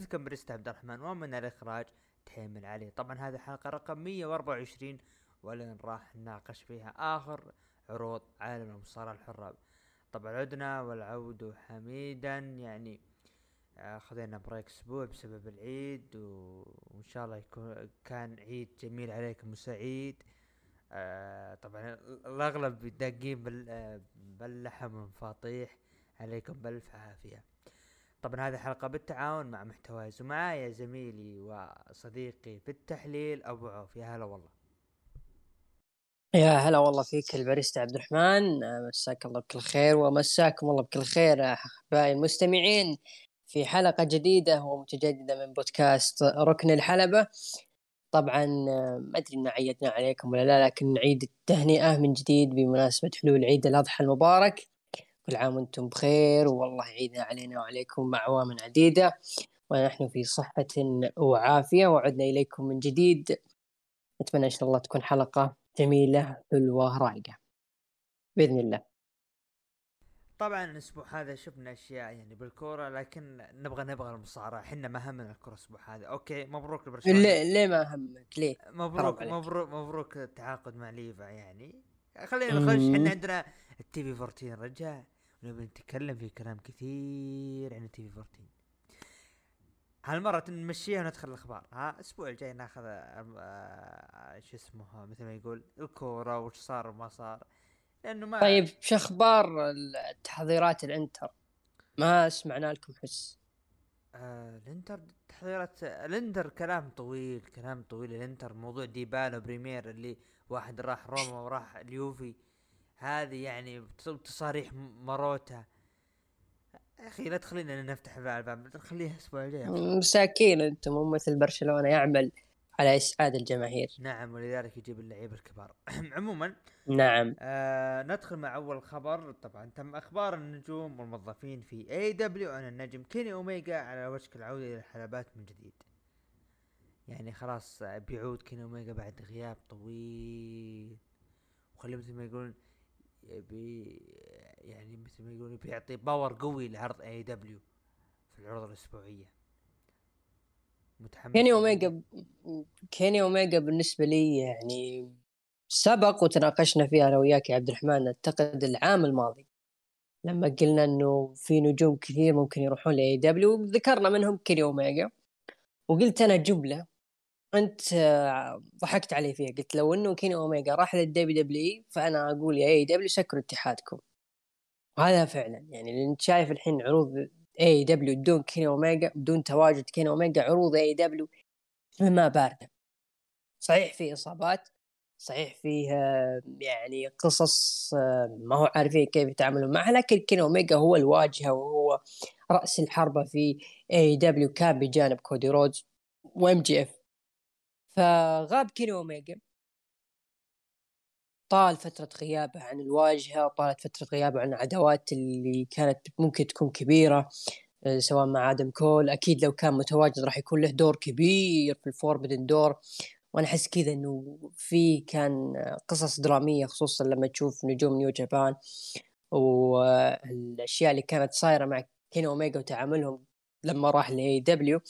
محدثكم بريست عبد الرحمن ومن الإخراج تيم علي طبعا هذه الحلقة رقم 124 واللي راح نناقش فيها آخر عروض عالم المصارعة الحرة طبعا عدنا والعود حميدا يعني آه، خذينا break أسبوع بسبب العيد. وإن شاء الله يكون كان عيد جميل عليكم وسعيد آه طبعا الأغلب داقين. آه، باللحم والفطيح عليكم بألف عافية طبعا هذه حلقه بالتعاون مع محتوايز ومعايا زميلي وصديقي في التحليل أبو عوف. يا هلا والله. يا هلا والله فيك الباريستا عبد الرحمن. مساك الله بكل خير ومساكم الله بكل خير أحبائي المستمعين في حلقة جديدة ومتجددة من بودكاست ركن الحلبة. طبعا ما أدري إن عيدنا عليكم ولا لا لكن نعيد التهنئة من جديد بمناسبة حلول عيد الأضحى المبارك. كل عام وأنتم بخير والله يعيدنا علينا وعليكم اعوام عديدة. ونحن في صحة وعافية وعدنا إليكم من جديد. اتمنى إن شاء الله تكون حلقة جميلة حلوة رايقة بإذن الله. طبعا الأسبوع هذا شفنا أشياء يعني بالكورة لكن نبغى نبغى المصارعة. إحنا ما همنا الكورة الأسبوع هذا. okay مبروك لبرشلونة. ليه؟ ليه ما همك؟ ليه؟ مبروك مبروك مبروك التعاقد مع ليفا يعني. خلينا نخش إحنا عندنا ال TV 14 رجع ونبي نتكلم في كلام كثير عن ال TV 14 هالمرة نمشيها وندخل الأخبار. ها الأسبوع الجاي ناخذ آه، شو اسمه مثل ما يقول الكورة وش صار وما صار. لأنه ما طيب شو أخبار تحضيرات الإنتر؟ ما سمعنا لكم حس. آه الإنتر تحضيرات الإنتر كلام طويل كلام طويل. الإنتر موضوع ديبالا بريمير اللي واحد راح روما وراح اليوفي. هذه يعني تصاريح مروتا. يا أخي لا تخلينا نفتح الباب خليها الأسبوع الجاي مساكين أنتم مو مثل برشلونة يعمل على إسعاد الجماهير. نعم ولذلك يجيب اللعيبه الكبار. عموما نعم. آه ندخل مع أول خبر. طبعا تم أخبار النجوم والموظفين في AEW عن النجم كيني أوميجا على وشك العودة إلى الحلبات من جديد. يعني خلاص بيعود كيني أوميجا بعد غياب طويل. وخلي مثل ما يقولون يبي يعني مثل ما يقولون بيعطي power قوي لعرض AEW في العروض الأسبوعية. متحمس. كيني أوميجا كيني أوميجا بالنسبة لي يعني سبق وتناقشنا فيها أنا وياك يا عبد الرحمن. أعتقد العام الماضي لما قلنا إنه في نجوم كثير ممكن يروحون ل AEW ذكرنا منهم كيني أوميجا. وقلت أنا جملة أنت ضحكت علي فيها قلت لو إنه كيني أوميجا راح لل WWE فأنا أقول يا AEW سكروا اتحادكم. وهذا فعلا يعني أنت شايف الحين عروض AEW بدون كيني أوميجا بدون تواجد كيني أوميجا عروض AEW ما باردة. صحيح في إصابات صحيح فيه يعني قصص ما هو عارفين كيف يتعاملون معها لكن كيني أوميجا هو الواجهة وهو رأس الحربة في AEW كان بجانب كودي رودز و MJF فغاب كيني أوميجا. طال فترة غيابه عن الواجهة طالت فترة غيابه عن العداوات اللي كانت ممكن تكون كبيرة آه، سواء مع آدم كول. أكيد لو كان متواجد راح يكون له دور كبير في ال Forbidden Door. وأنا أحس كذا إنه في كان قصص درامية خصوصا لما تشوف نجوم نيو جابان والأشياء اللي كانت صايرة مع كين أوميجا وتعاملهم لما راح ل AEW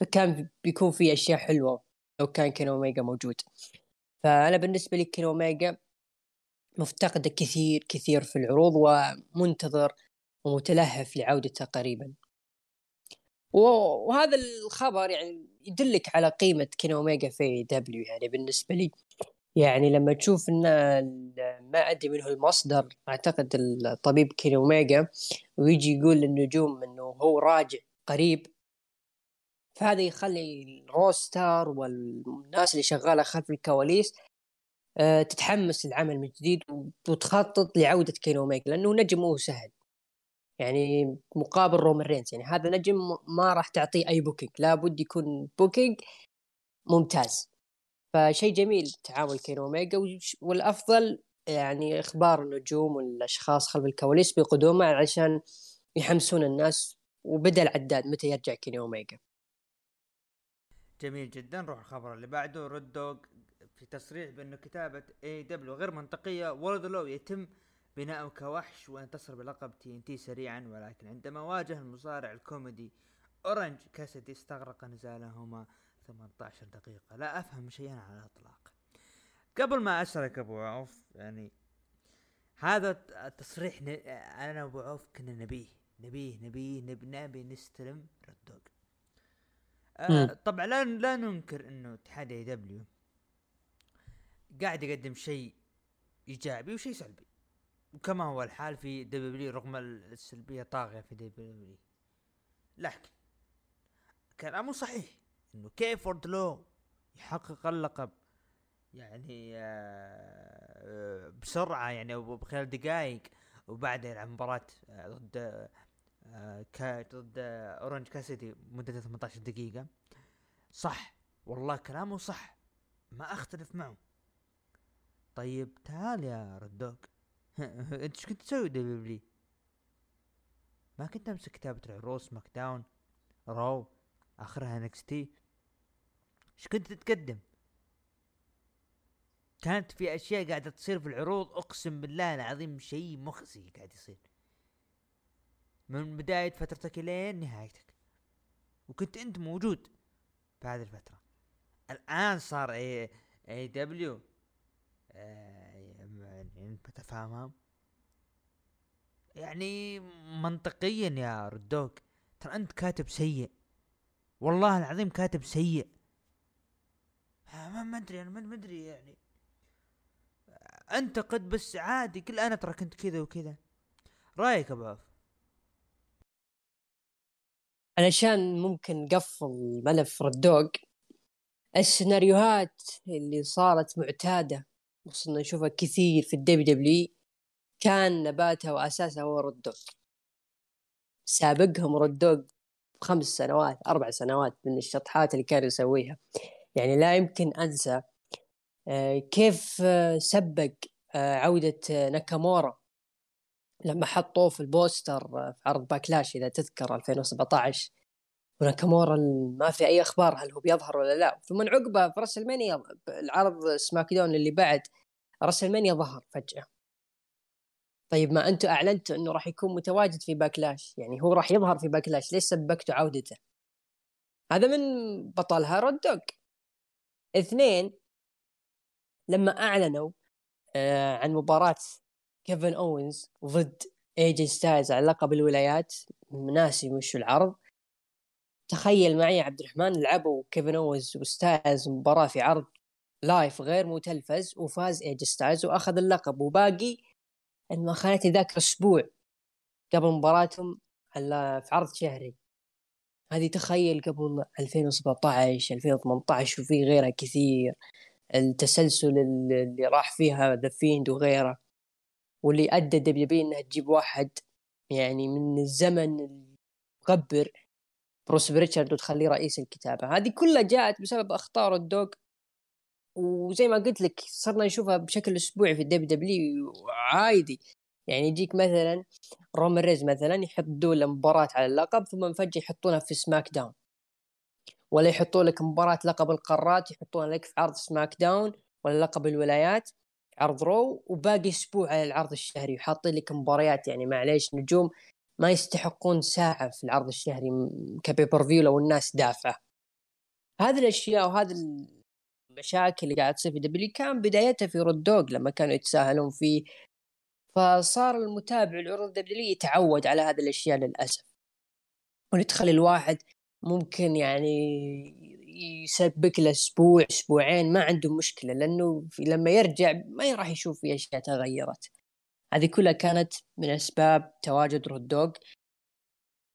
فكان بيكون في أشياء حلوة. لو كان كين أوميجا موجود. فأنا بالنسبة لي كين أوميجا مفتقده كثير كثير في العروض ومنتظر ومتلهف لعودته قريبا. وهذا الخبر يعني يدلك على قيمة كين أوميجا في دبليو. يعني بالنسبة لي يعني لما تشوف إن ما أدري من هو المصدر أعتقد الطبيب كين أوميجا ويجي يقول للنجوم إنه هو راجع قريب فهذا يخلي ال roster والناس اللي شغالة خلف الكواليس آه، تتحمس للعمل من جديد وتخطط لعودة كين اوميجا لأنه نجم مو سهل. يعني مقابل رومان رينز يعني هذا نجم ما راح تعطيه أي booking لابد يكون booking ممتاز. فشيء جميل تعامل كين اوميجا والأفضل يعني إخبار النجوم والأشخاص خلف الكواليس بقدومه عشان يحمسون الناس وبدا العداد متى يرجع كيني اوميجا جميل جدا. نروح الخبر اللي بعده. Road Dogg في تصريح بأنه كتابة AEW غير منطقية. وردلو يتم بناء كوحش وانتصر بلقب TNT سريعا ولكن عندما واجه المصارع الكوميدي اورنج كاسدي استغرق نزالهما 18 دقيقة. لا أفهم شيئا على الإطلاق. قبل ما اشرك أبو عوف يعني هذا التصريح. أنا ابو عوف كنا نبيه. نبيه نبيه نبي نستلم آه طبعا لا لا ننكر إنه اتحاد AEW قاعد يقدم شيء إيجابي وشيء سلبي. وكما هو الحال في دبليو رغم السلبية طاغية في دبليو لكن كلامه صحيح إنه كيف وردلو يحقق اللقب؟ يعني آه، بسرعة يعني بخلال دقائق وبعد يلعب مباراة آه، ضد ضد أورنج كاسدي مدة 18 دقيقة. صح والله كلامه صح. ما أختلف معه. طيب تعال يا Road Dogg أنت إيش كنت تسوي دبليو ما كنت أمسك كتابة العروض سماك داون رو اخرها NXT. إيش كنت تتقدم؟ كانت في أشياء قاعدة تصير في العروض أقسم بالله العظيم شيء مخزي قاعد يصير. من بداية فترتك إلين نهايتك. وكنت أنت موجود في هذه الفترة. الآن صار AEW أنت تفهمها. يعني منطقيا يا ردوك ترى أنت كاتب سيء. والله العظيم كاتب سيء. ما أدري أنا ما أدري يعني. انتقد بس عادي كل أنا ترى كنت كذا وكذا. رأيك ابو عوف علشان ممكن قفل ملف ردوق السيناريوهات اللي صارت معتادة وصلنا نشوفها كثير في ال WWE كان نباتها وأساسها هو Road Dogg سابقهم Road Dogg خمس سنوات أربع سنوات من الشطحات اللي كان يسويها. يعني لا يمكن أنسى آه، كيف آه، سبق آه، عودة ناكامورا. لما حطوه في البوستر في عرض باكلاش إذا تذكر 2017 وناكامورا ما في أي أخبار هل هو بيظهر ولا لا. ثم عقبه في راسلمانيا العرض سماك داون اللي بعد راسلمانيا ظهر فجأة. طيب ما أنتم أعلنتوا أنه راح يكون متواجد في باكلاش يعني هو راح يظهر في باكلاش ليش سبقتوا عودته؟ هذا من بطلها Road Dogg اثنين لما أعلنوا آه عن مباراة كيفن أوينز ضد ايجي ستايلز على لقب الولايات. ناسي وش العرض. تخيل معي عبد الرحمن لعبوا كيفن أوينز وستايلز مباراة في عرض live غير متلفز وفاز ايجي ستايلز وأخذ اللقب. وباقي إن ما خانتني ذاك الأسبوع قبل مباراتهم على في عرض شهري. هذه تخيل قبل 2017 2018 وفي غيرها كثير. التسلسل اللي راح فيها ذا فيند وغيره. واللي ادى WWE إنها تجيب واحد يعني من الزمن المغبر بروس ريتشارد وتخليه رئيس الكتابة. هذه كلها جاءت بسبب أخطاء ال Dogg وزي ما قلت لك صرنا نشوفها بشكل أسبوعي في ال WWE عادي. يعني يجيك مثلا رومان رينز مثلا يحطوا له مباراة على اللقب ثم فجأة يحطونها في سماك داون. ولا يحطوا لك مباراة لقب القارات يحطونها لك في عرض سماك داون ولا لقب الولايات. عرض Raw وباقي أسبوع على العرض الشهري وحاطين لك مباريات يعني معليش نجوم ما يستحقون ساعة في العرض الشهري ك pay-per-view لو الناس دافعة. هذه الأشياء وهذه المشاكل اللي قاعد تصير في W كان بدايتها في Raw لما كانوا يتساهلون فيه. فصار المتابع العروض W يتعود على هذه الأشياء للأسف. ويدخل الواحد ممكن يعني يسبك له أسبوع أسبوعين ما عنده مشكلة لأنه لما يرجع ما راح يشوف في أشياء تغيرت. هذه كلها كانت من أسباب تواجد رود دوغ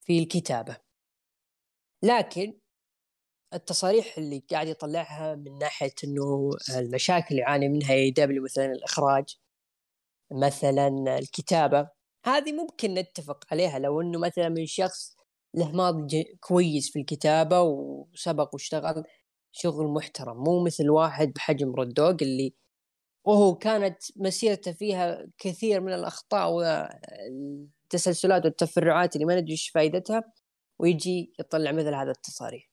في الكتابة. لكن التصاريح اللي قاعد يطلعها من ناحية إنه المشاكل اللي يعاني منها AEW مثلا الإخراج مثلا الكتابة هذه ممكن نتفق عليها لو إنه مثلا من شخص له ماضي كويس في الكتابة وسبق واشتغل شغل محترم مو مثل واحد بحجم رودوغ اللي وهو كانت مسيرته فيها كثير من الأخطاء والتسلسلات والتفرعات اللي ما ندري إيش فائدتها ويجي يطلع مثل هذا التصاريح.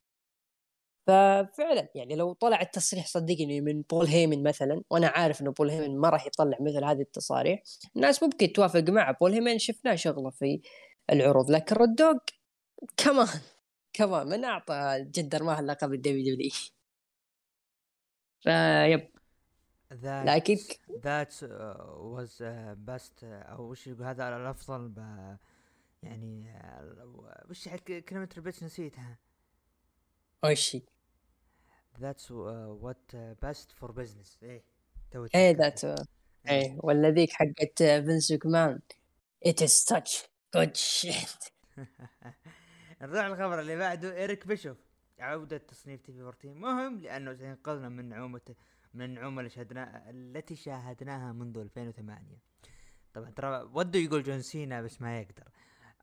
ففعلا يعني لو طلع التصريح صدقني من بول هيمن مثلا وأنا عارف إنه بول هيمن ما راح يطلع مثل هذه التصاريح الناس ممكن توافق معه. بول هيمن شفناه شغله في العروض لكن ردوق كمان كمان من أعطى جدر ماهر لقب الدبليو دبليو فيب لكن ذات واز بست أو وش يقول؟ هذا الأفضل يعني وش كلمة ربيت نسيتها؟ وش ذاتس وات بيست فور بزنس إيه إيه that إيه. ولا ذيك حقت فينس مان it is such good shit نروح الخبر اللي بعده إيريك بيشوف. عودة تصنيف TV 14 مهم لأنه سينقذنا من نعومة من النعومة اللي شاهدناها التي شاهدناها منذ 2008 طبعا ترى وده يقول جون سينا بس ما يقدر.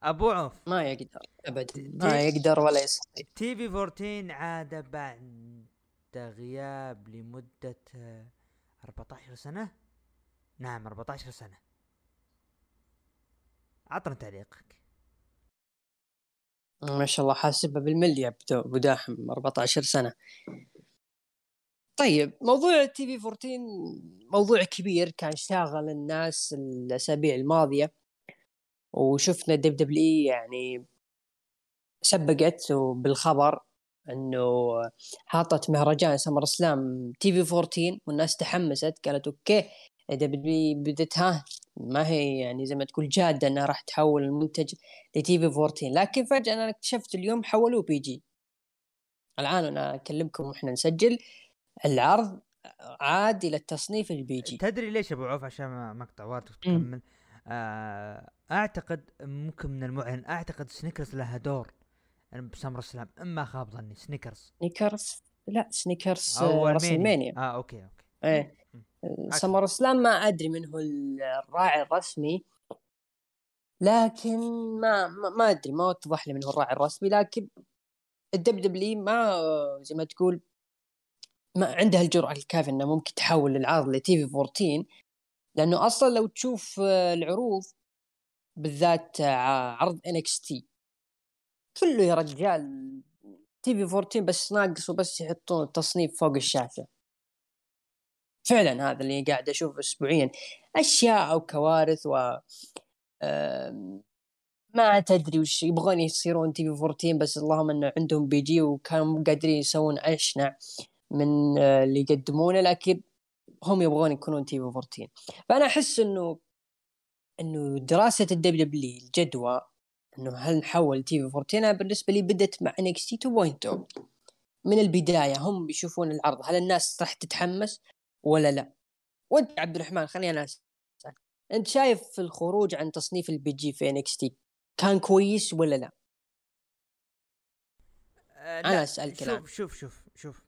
أبو عوف. ما يقدر ابدا ما يقدر ولا يستطيع. TV 14 عاد بعد غياب لمدة 14 سنة؟ نعم 14 سنة. عطنا تعليقك. ما شاء الله حاسبها بالملي أبو داحم 14 سنة. طيب موضوع تي في 14 موضوع كبير كان شاغل الناس الأسابيع الماضية وشفنا دب دبليو يعني سبقت بالخبر إنه حاطت مهرجان SummerSlam TV 14 والناس تحمست قالت أوكي دبليو بدت ها ما هي يعني زي ما تقول جادة إنها راح تحول المنتج ل TV 14 لكن فجأة أنا اكتشفت اليوم حولوه PG الآن أنا أكلمكم وإحنا نسجل العرض عاد إلى التصنيف ال PG تدري ليش أبو عوف؟ عشان مقطع وارد تكمل. آه أعتقد ممكن من المعلن أعتقد Snickers لها دور. ب SummerSlam إما خاب ظني Snickers. Snickers؟ لا Snickers WrestleMania آه okay okay. إيه. SummerSlam ما أدري من هو الراعي الرسمي لكن ما ما, أدري ما وضح لي من هو الراعي الرسمي لكن الدب دبلي ما زي ما تقول ما عندها الجرأة الكافية انها ممكن تحول العرض ل TV 14 لأنه أصلا لو تشوف العروض بالذات عرض NXT كله يا رجال TV 14 بس ناقص وبس يحطون التصنيف فوق الشاشة. فعلا هذا اللي قاعد أشوفه اسبوعيا. أشياء أو كوارث و ما تدري وش يبغون يصيرون TV 14 بس اللهم إنه عندهم PG وكانوا قادرين يسوون اشنع من آه، اللي يقدمونه لكن هم يبغون يكونون TV 14 فأنا أحس إنه إنه دراسة ال WW الجدوى إنه هل نحول TV 14 أنا بالنسبة لي بدت مع NXT 2.0 من البداية هم بيشوفون العرض هل الناس راح تتحمس؟ ولا لا؟ وانت عبد الرحمن خليني أنا أسألك. أنت شايف الخروج عن تصنيف ال PG في NXT كان كويس ولا لا؟ أه أنا اسالك شوف شوف شوف شوف.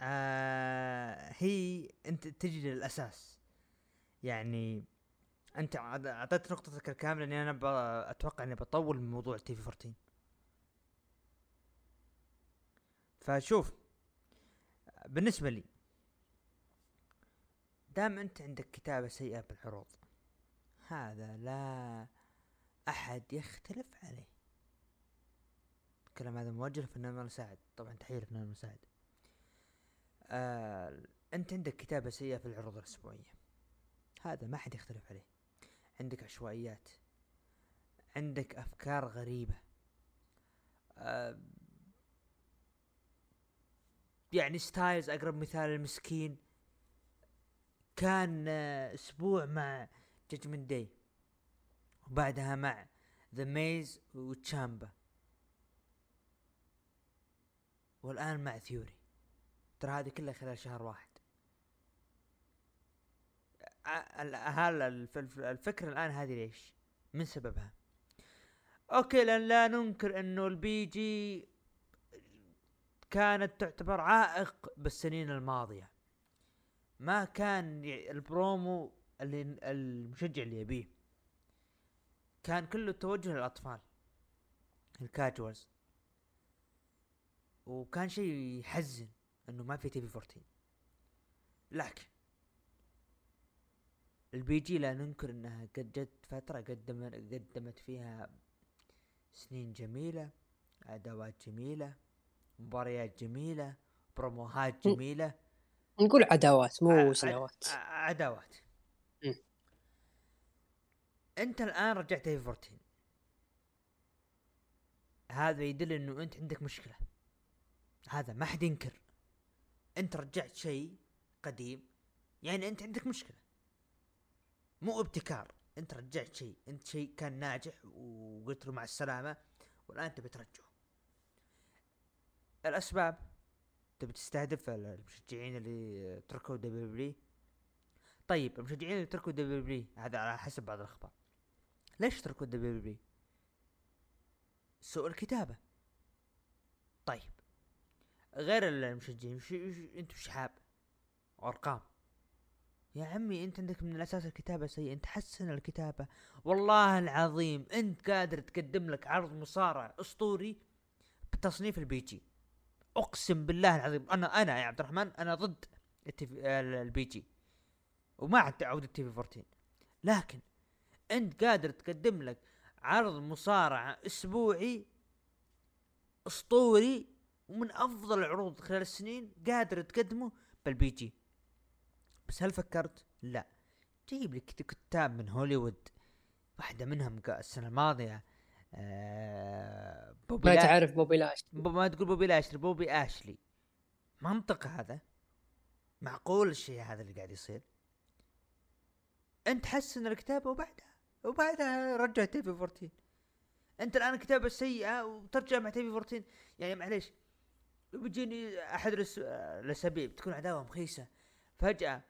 آه هي أنت تجي للاساس يعني أنت أعطيت نقطتك الكاملة إني أنا أتوقع إني بطول من موضوع تي في 14 فشوف بالنسبة لي دام أنت عندك كتابة سيئة بالعروض هذا لا أحد يختلف عليه. الكلام هذا موجه لفنان المساعد طبعا تحية لفنان المساعد آه أنت عندك كتابة سيئة في العروض الأسبوعية هذا ما حد يختلف عليه. عندك عشوائيات عندك أفكار غريبة. آه يعني ستايلز أقرب مثال المسكين كان أسبوع مع Judgment Day وبعدها مع The Miz وتشامبا والآن مع ثيوري ترى هذه كلها خلال شهر واحد. هل الفكرة الآن هذه ليش؟ من سببها. okay لأن لا ننكر إنه ال PG كانت تعتبر عائق بالسنين الماضية. ما كان البرومو اللي المشجع اللي يبيه. كان كله توجه للأطفال ال casuals. وكان شيء يحزن إنه ما في TV 14 لكن ال PG لا ننكر إنها قد جت فترة قدمت قدمت فيها سنين جميلة ادوات جميلة مباريات جميلة بروموهات جميلة. نقول عداوات مو سنوات. عداوات. أنت الآن رجعت هيفي 14 هذا يدل إنه أنت عندك مشكلة. هذا ما حد ينكر. أنت رجعت شيء قديم يعني أنت عندك مشكلة. مو ابتكار. أنت رجعت شيء. أنت شيء كان ناجح وقلت له مع السلامة والآن تبي ترجعه. الأسباب تبي تستهدف المشجعين اللي تركوا W طيب المشجعين اللي تركوا W هذا على حسب بعض الأخبار. ليش تركوا W سوء الكتابة. طيب غير المشجعين وش وش- شحاب أرقام. يا عمي أنت عندك من الأساس الكتابة سيئه أنت حسن الكتابة. والله العظيم أنت قادر تقدم لك عرض مصارع أسطوري بتصنيف ال PG. أقسم بالله العظيم أنا أنا يا عبد الرحمن أنا ضد ال PG. وما عاد تعود ال TV 14 لكن أنت قادر تقدم لك عرض مصارعة أسبوعي أسطوري ومن أفضل العروض خلال السنين قادر تقدمه بال PG. بس هل فكرت؟ لا. جيب لي كت- كتاب من هوليوود واحدة منهم السنة الماضية. آه بوبي ما لا- تعرف بوبي لاش ب- ما تقول بوبي لاشلي بوبي أشلي. منطق هذا؟ معقول الشيء هذا اللي قاعد يصير؟ أنت حسن الكتابه وبعدها وبعدها رجع TV 14 أنت الآن كتابه سيئه وترجع مع TV 14 يعني معليش لو بيجيني أحد الأسابيع بتكون عداوة مخيسة فجأة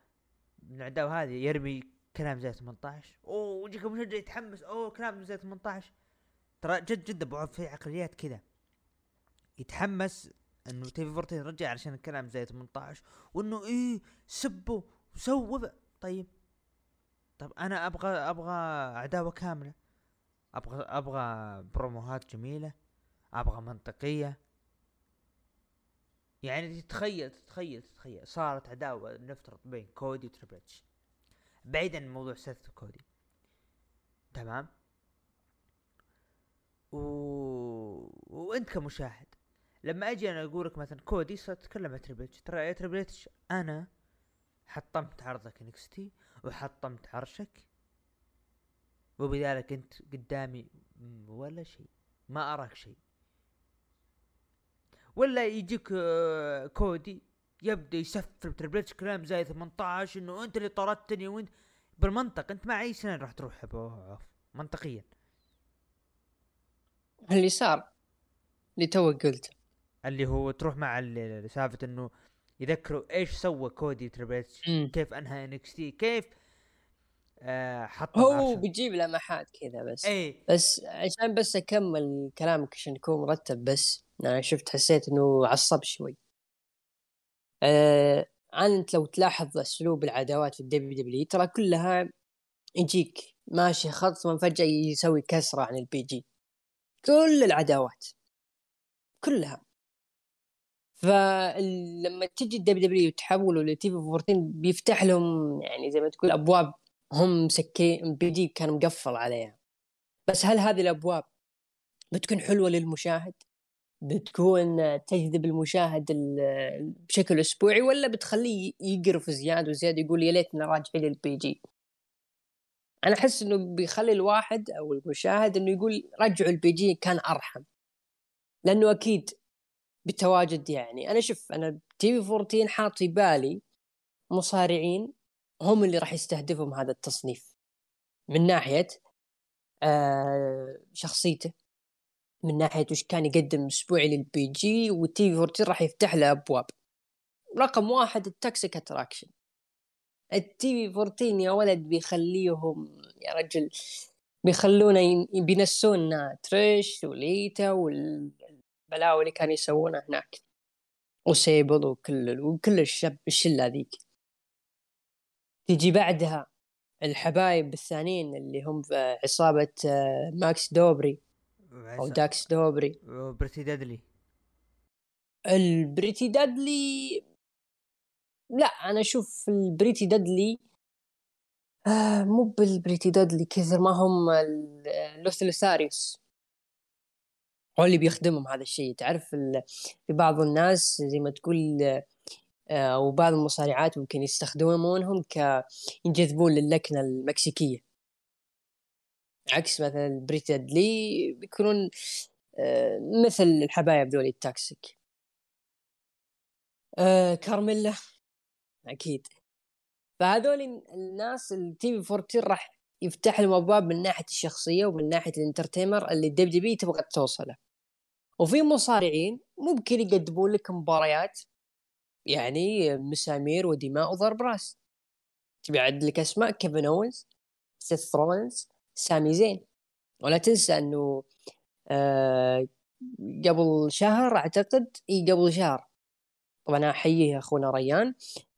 من العداوة هذه يرمي كلام زي 18 أوه ويجيك مشجع يتحمس أوه كلام زي 18 ترى جد جد أبو عوف في عقليات كذا. يتحمس إنه TV 14 رجع علشان الكلام زي 18 وإنه إيه سبوا وسووا طيب طب أنا أبغى أبغى عداوة كاملة. أبغى أبغى بروموهات جميلة أبغى منطقية. يعني تتخيل تتخيل تتخيل صارت عداوة نفترض بين كودي وتريبل بعيدا عن موضوع سيث وكودي تمام؟ و... وانت كمشاهد لما أجي أنا أقول لك مثلا كودي صار تتكلم عن تريبل اتش ترى يا تريبل اتش أنا حطمت عرضك NXT وحطمت عرشك وبذلك انت قدامي ولا شيء ما أراك شيء. ولا يجيك آه، كودي يبدأ يسفل تريبل اتش كلام زي 18 إنه أنت اللي طردتني وأنت بالمنطق أنت مع اي سنه راح تروح منطقيا. اللي صار اللي توك قلته اللي هو تروح مع ال- سالفة إنه يذكروا إيش سوى كودي تريبل مم. كيف أنهى NXT كيف آه حط هو. بيجيب لمحات كذا بس. إيه. بس عشان بس أكمل كلامك عشان يكون مرتب بس. أنا شفت حسيت إنه عصب شوي. آه أنت لو تلاحظ أسلوب العداوات في ال WW ترى كلها يجيك ماشي خط ثم فجأة يسوي كسرة عن ال PG. كل العداوات كلها فلما تجي ال WW تحولوا ل TV 14 بيفتح لهم يعني زي ما تقول أبواب هم مسكين PG كان مقفل عليها بس هل هذه الأبواب بتكون حلوة للمشاهد؟ بتكون تجذب المشاهد ال- بشكل أسبوعي ولا بتخليه يقرف زياده وزياده يقول يا ليتنا راجعين لل PG؟ أنا أحس إنه بيخلي الواحد أو المشاهد إنه يقول رجعوا ال PG كان أرحم. لأنه أكيد بتواجد يعني. أنا شوف أنا TV 14 حاط في بالي مصارعين هم اللي راح يستهدفهم هذا التصنيف. من ناحية آه شخصيته. من ناحية وش كان يقدم أسبوعي لل PG وال TV 14 راح يفتح له أبواب. رقم واحد ال Toxic Attraction. ال TV 14 يا ولد بيخليهم يا رجل بيخلونا ين- بينسونا تريش وليتا والبلاوي اللي كانوا يسوونها هناك وسيبل وكل وكل الشب الشلة ذيك تجي بعدها الحبايب الثانيين اللي هم في عصابة آه، ماكس دوبري أو داكس دوبري. Pretty Deadly. ال Pretty Deadly لا أنا أشوف ال Pretty Deadly آه مو بال Pretty Deadly كثر ما هم ال- Los Lotharios هو اللي بيخدمهم هذا الشيء. تعرف في بعض الناس زي ما تقول آه، وبعض المصارعات ممكن يستخدمونهم ك ينجذبون للكنة المكسيكية. عكس مثلا Pretty Deadly بيكونون آه، مثل الحبايب ذولي ال Toxic. آه كارميلا. أكيد. فهذول الناس ال TV 14 راح يفتح لهم أبواب من ناحية الشخصية ومن ناحية ال entertainer اللي ال WW تبغى توصله. وفي مصارعين ممكن يقدمون لك مباريات يعني مسامير ودماء وضرب راس. تبي أعد لك أسماء؟ كيفن اونز سيث رولنز سامي زين. ولا تنسى إنه آه قبل شهر أعتقد إي قبل شهر. طبعا أحييه أخونا ريان.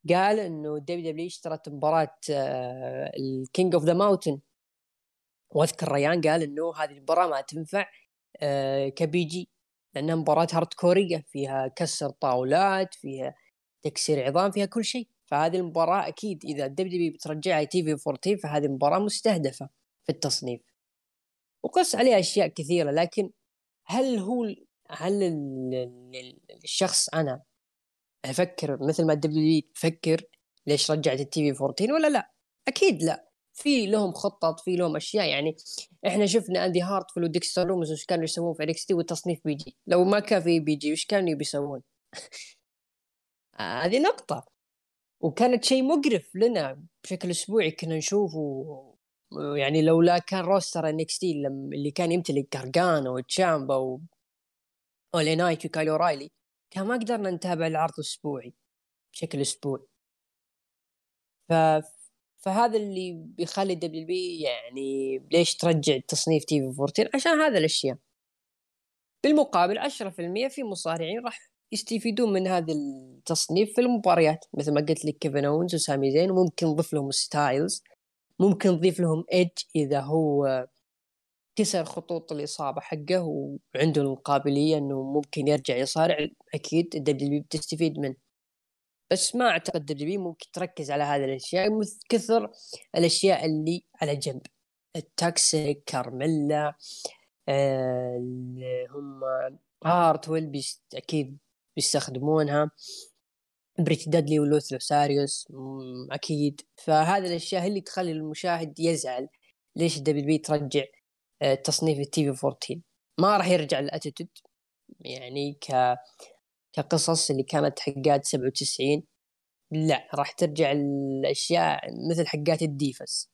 قال إنه WW اشترت مباراة آه ال King of the Mountain. وأذكر ريان قال إنه هذه المباراة ما تنفع آه ك PG لأنها مباراة hardcore ية فيها كسر طاولات فيها تكسير عظام فيها كل شيء. فهذه المباراة أكيد إذا ال W بترجعها TV 14 فهذه مباراه مستهدفة في التصنيف. وقص عليها أشياء كثيرة لكن هل هو هل الشخص أنا أفكر مثل ما ال W تفكر ليش رجعت ال TV 14 ولا لا؟ أكيد لا. في لهم خطط في لهم أشياء. يعني إحنا شفنا إندي هارتويل وديكستر لومز وش كانوا يسوون في NXT والتصنيف PG لو ما كان في PG وش كانوا يسوون؟ هذه نقطة. وكانت شيء مقرف لنا بشكل أسبوعي. كنا نشوفه يعني لولا كان roster NXT اللي كان يمتلك جارجانو وتشامبا و LA Knight وكايل اورايلي. كان ما قدرنا نتابع العرض الاسبوعي بشكل أسبوعي. ف فهذا اللي بيخلي WWE يعني ليش ترجع تصنيف TV 14 عشان هذا الأشياء. بالمقابل 10% في مصارعين راح يستفيدون من هذا التصنيف في المباريات. مثل ما قلت لك كيفن أوينز وسامي زين وممكن نضيف لهم ستايلز ممكن نضيف لهم إيدج إذا هو كسر خطوط الإصابة حقه وعنده القابليه إنه ممكن يرجع يصارع. أكيد الدبليو بتستفيد منه. بس ما أعتقد دبليو ممكن تركز على هذه الأشياء. كثر الأشياء اللي على جنب. التاكسيك كارميلا آه هم هارت ويل أكيد بيستخدمونها. Pretty Deadly و Los Lotharios أكيد. فهذه الأشياء هي اللي تخلي المشاهد يزعل. ليش ال WWE ترجع؟ تصنيف ال TV 14 ما راح يرجع ال Attitude يعني ك كقصص اللي كانت حقات 97 لا راح ترجع الاشياء مثل حقات ال Divas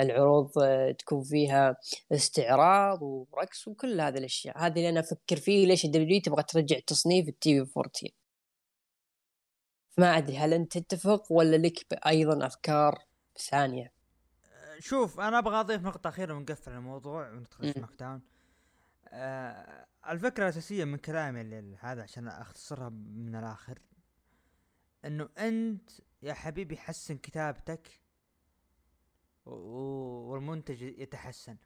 العروض آه، تكون فيها استعراض ورقص وكل هذه الأشياء. هذه اللي أنا أفكر فيه ليش الدبليو تبغى ترجع تصنيف ال TV 14 ما أدري هل أنت تتفق ولا لك أيضا أفكار ثانية؟ شوف أنا أبغى أضيف نقطة أخيرة ونقفل الموضوع وندخل سماك داون آه الفكرة الأساسية من كلامي هذا عشان أختصرها من الآخر إنه أنت يا حبيبي حسن كتابتك والمنتج يتحسن.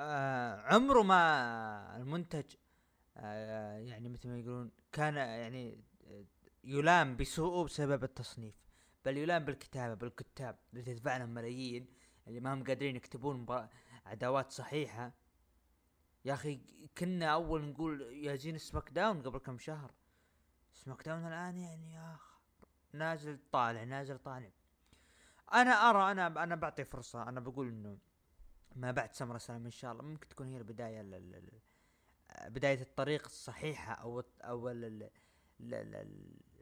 آه عمره ما المنتج آه يعني مثل ما يقولون كان يعني يلام بسوءه بسبب التصنيف بل يلام بالكتابة بالكتاب اللي تدفع لهم ملايين. اللي ما هم قادرين يكتبون عداوات صحيحة. يا أخي كنا أول نقول يا زين SmackDown قبل كم شهر. SmackDown الآن يعني يا أخ نازل طالع نازل طالع. أنا أرى أنا أنا بعطي فرصة. أنا بقول إنه ما بعد SummerSlam إن شاء الله ممكن تكون هي البداية بداية الطريق الصحيحة أو أو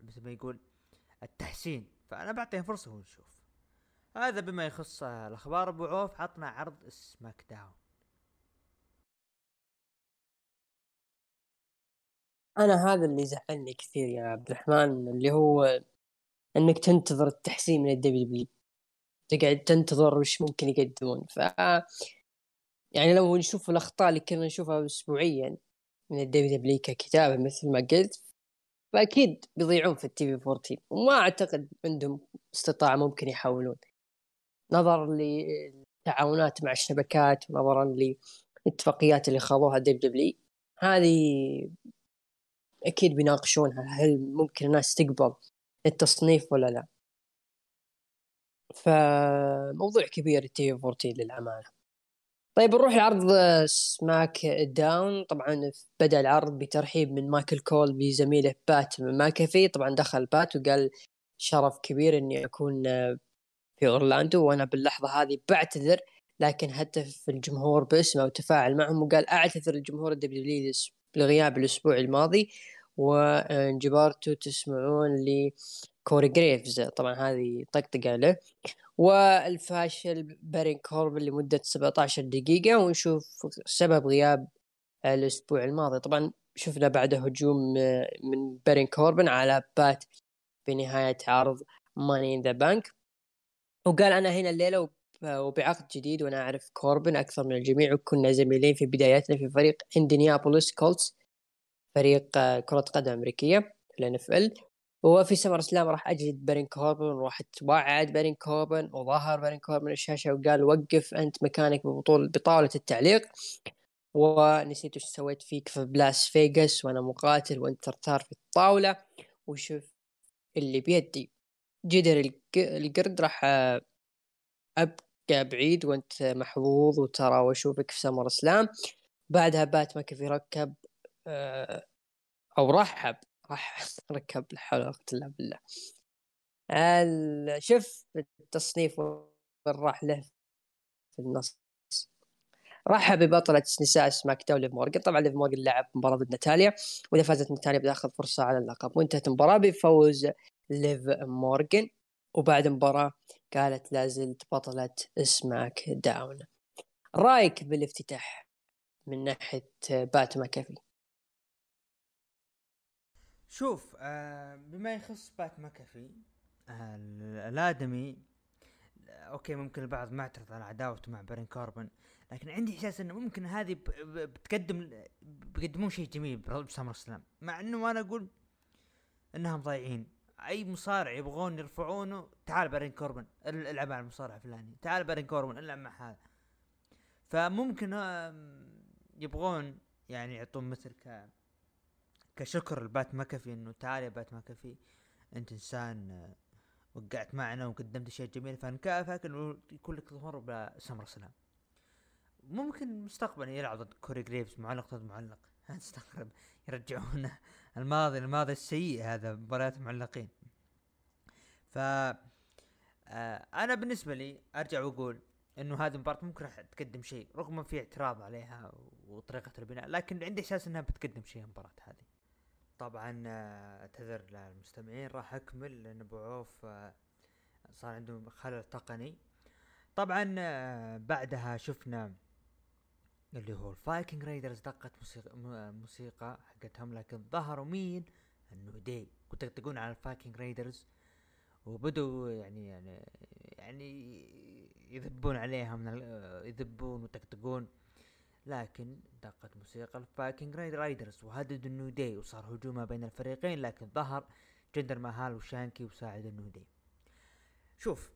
مثل ما يقول التحسين. فأنا بعطيه فرصة ونشوف. هذا بما يخص الأخبار. أبو عوف عطنا عرض SmackDown. أنا هذا اللي زعلني كثير يا عبد الرحمن اللي هو إنك تنتظر التحسين من ال WWE تقعد تنتظر وش ممكن يقدمون. ف يعني لو نشوف الأخطاء اللي كنا نشوفها اسبوعيا من ال WWE ككتابة مثل ما قلت فأكيد بيضيعون في ال TV 14 وما أعتقد عندهم استطاعة ممكن يحاولون. نظرا للتعاونات مع الشبكات ونظرا للاتفاقيات اللي خاضوها WWE هذه أكيد بيناقشونها هل ممكن الناس تقبل التصنيف ولا لا. فموضوع كبير ال TV 14 للأمانة. طيب نروح لعرض SmackDown طبعا بدأ العرض بترحيب من مايكل كول بزميله بات ماكافي. طبعا دخل بات وقال شرف كبير إني أكون في أورلاندو وأنا باللحظة هذه بعتذر لكن هتف الجمهور باسمه وتفاعل معهم وقال أعتذر الجمهور الدبليو لغياب الأسبوع الماضي وانجبرتوا تسمعون لكوري جريفز. طبعا هذه طقطقة له. والفاشل بارين كوربن لمدة 17 دقيقة ونشوف سبب غياب الأسبوع الماضي. طبعا شفنا بعده هجوم من بارين كوربن على بات في نهاية عرض Money in the Bank وقال أنا هنا الليلة وبعقد جديد وأنا أعرف كوربن أكثر من الجميع وكنا زميلين في بداياتنا في فريق انديانابوليس كولتس فريق كرة قدم أمريكية في الان وفي سمر سلام راح أجد بارين كوربن وراح توعد بارين كوربن وظهر بارين كوربن الشاشة وقال وقف أنت مكانك ببطول بطاوله التعليق. ونسيت إيش سويت فيك في بلاس فيغاس وأنا مقاتل وأنت ترتار في الطاولة. وشوف اللي بيدي. جدر القرد راح أبقى بعيد وأنت محظوظ وترى وأشوفك في سمر سلام. بعدها بات ماكافي ركب آه، أو رحب راح ركب لا حول ولا قوة إلا بالله. شوف التصنيف وين راح له في النص. رحب ببطلة نساء SmackDown ليف مورجن طبعا ليف مورجن لعب مباراة ضد ناتاليا وإذا فازت ناتاليا بتأخذ فرصة على اللقب. وانتهت المباراة بفوز ليف مورجن وبعد المباراة قالت لا زلت بطلة سماك داون. رأيك بالافتتاح من ناحية بات ماكافي؟ شوف آه بما يخص بات ماكافي آه الادمي أوكي ممكن البعض ما اعترض على عداوته مع بارين كوربن لكن عندي إحساس إنه ممكن هذه بتقدم بيقدمون شيء جميل ب SummerSlam مع إنه أنا أقول إنهم ضايعين. أي مصارع يبغون يرفعونه تعال بارين كوربن العب مع المصارع الفلاني تعال بارين كوربن العب مع هذا. فممكن يبغون يعني يعطون مثل ك كشكر لبات مكفي إنه تعال يا بات مكفي أنت إنسان آه، وقعت معنا وقدمت شيء جميل فنكافئك إنه يكون لك ظهور بسمر سلام ممكن مستقبلا يلعب ضد كوري جريفز معلق ضد معلق. استغرب يرجعون الماضي الماضي السيء هذا مباريات معلقين ف آه أنا بالنسبة لي أرجع وأقول إنه هذه المباراه ممكن راح تقدم شيء رغم في اعتراض عليها وطريقة البناء لكن عندي إحساس إنها بتقدم شيء المباراة هذه. طبعا آه، أعتذر للمستمعين راح أكمل لأن أبو عوف آه، صار عنده خلل تقني. طبعا بعدها شفنا اللي هو ال Viking Raiders دقت موسيقى موسيقى حقتهم لكن ظهروا مين؟ ال New Day. كنت تقول على ال Viking Raiders؟ وبدوا يعني يعني يعني يذبون عليها من يذبون ويطقطقون لكن دقت موسيقى ال Viking Raiders وهدد ال New Day وصار هجومها بين الفريقين لكن ظهر جندر ماهال وشانكي وساعد ال New Day شوف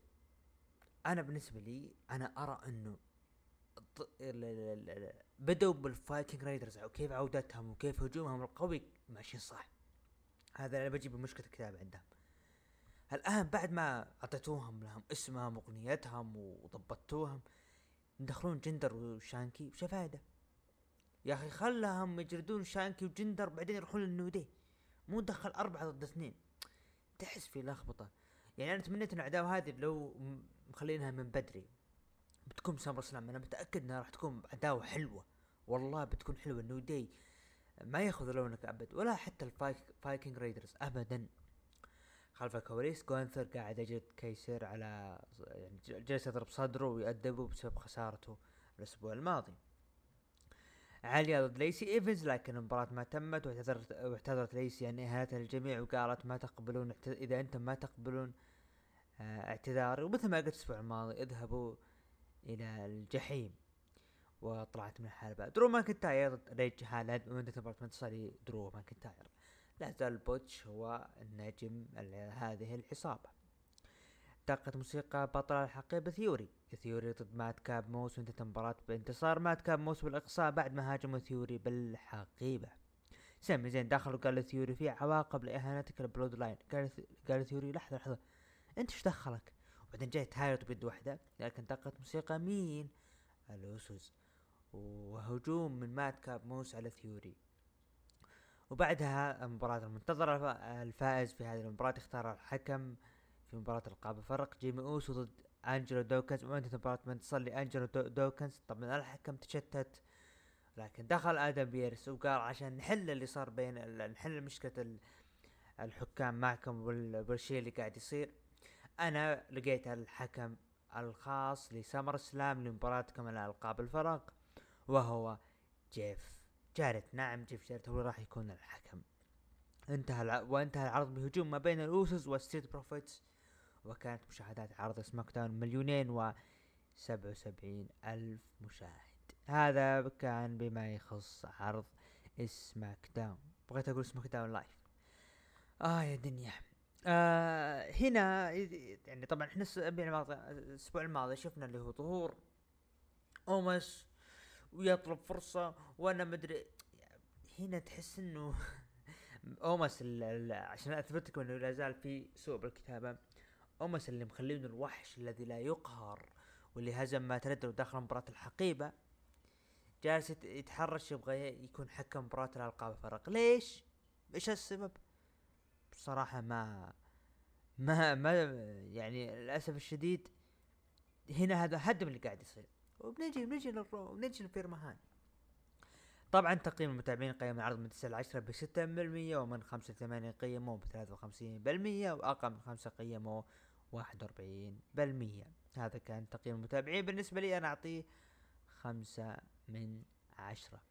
أنا بالنسبة لي أنا أرى إنه بدأوا بال Viking Raiders وكيف عودتهم وكيف هجومهم القوي؟ ماشيين صح. هذا اللي بجيب مشكلة الكتاب عندهم. الآن بعد ما أعطيتوهم لهم اسمهم وأغنيتهم وضبطوهم يدخلون جندر وشانكي وش فايدة يا أخي خلهم يجردون شانكي وجندر بعدين يروحون للنودي. مو دخل أربعة ضد اثنين. تحس في لخبطة. يعني أنا تمنيت أن العداوة هذه لو مخلينها من بدري. بتكون سامر سلام أنا متأكد أنها راح تكون عداوة حلوة. والله بتكون حلوة. ال New Day ما يأخذ لونك أبد. ولا حتى ال Viking Raiders أبدا. خلف الكواليس. جونثر قاعد يجلد كيسر على يعني جالس يضرب صدره ويأدبه بسبب خسارته الأسبوع الماضي. عالية ضد ليسي. ايفنز لكن المباراة ما تمت. واعتذرت واعتذرت ليسي عن إهانتها للجميع وقالت ما تقبلون إذا أنتم ما تقبلون آه اعتذاري. ومثل ما قلت الأسبوع الماضي اذهبوا إلى الجحيم. وطلعت من الحلبة درو ماكنتاير ريج هالاند وانتهت المباراة بانتصار درو ماكنتاير. لا زال بوتش هو النجم هذه العصابة. دقت موسيقى بطل الحقيبة ثيوري. ثيوري ضد مات كاب موس وانتهت المباراة بانتصار. مات كاب موس بالإقصاء بعد ما هاجموا ثيوري بالحقيبة. سامي زين دخل وقال ثيوري في عواقب لإهانتك ال Bloodline قال ثيوري لحظة لحظة. أنت إيش دخلك؟ وبعدين جاي تهايط بيد واحدة لكن دقت موسيقى مين؟ ال Usos وهجوم من مات كاب موس على ثيوري. وبعدها المباراة المنتظرة الفائز في هذه المباراة اختار الحكم في مباراة القاب فرق جيمي أوسو ضد أنجلو دوكنز. وانتهت المباراة بانتصار أنجلو دوكنز؟ طبعا الحكم تشتت لكن دخل آدم بيرس وقال عشان نحل اللي صار بين نحل مشكلة الحكام معكم والشيء اللي قاعد يصير. أنا لقيت الحكم الخاص ل SummerSlam لمباراتكم على القاب الفرق وهو جيف جارت نعم جيف جارت هو راح يكون الحكم. انتهى الع... وانتهى العرض بهجوم ما بين ال Usos وال Street Profits وكانت مشاهدات عرض SmackDown مليونين و سبعة وسبعين ألف مشاهد. هذا كان بما يخص عرض SmackDown بغيت أقول SmackDown Live آه يا دنيا. آه هنا يعني طبعا إحنا الأسبوع الماضي شفنا اللي هو ظهور أومس ويطلب فرصة وأنا مدري هنا تحس إنه أومس عشان اثبت لكم إنه لا زال في سوء بالكتابة أومس اللي مخلينه الوحش الذي لا يقهر واللي هزم ما تردد ودخل مباراة الحقيبة جالس يتحرش يبغى يكون حكم مباراة الألقاب فرق ليش؟ إيش السبب؟ بصراحة ما ما ما يعني للأسف الشديد هنا هذا هدم اللي قاعد يصير. وبنجي بنجي للرو بنجي للفيرمهان طبعا تقييم المتابعين قيم العرض من 9 ل 10 ب 6% ومن 5 ل 8 قيموا ب 53% وأقل من 5 قيموا 41% هذا كان تقييم المتابعين. بالنسبة لي أنا أعطيه خمسة من عشرة.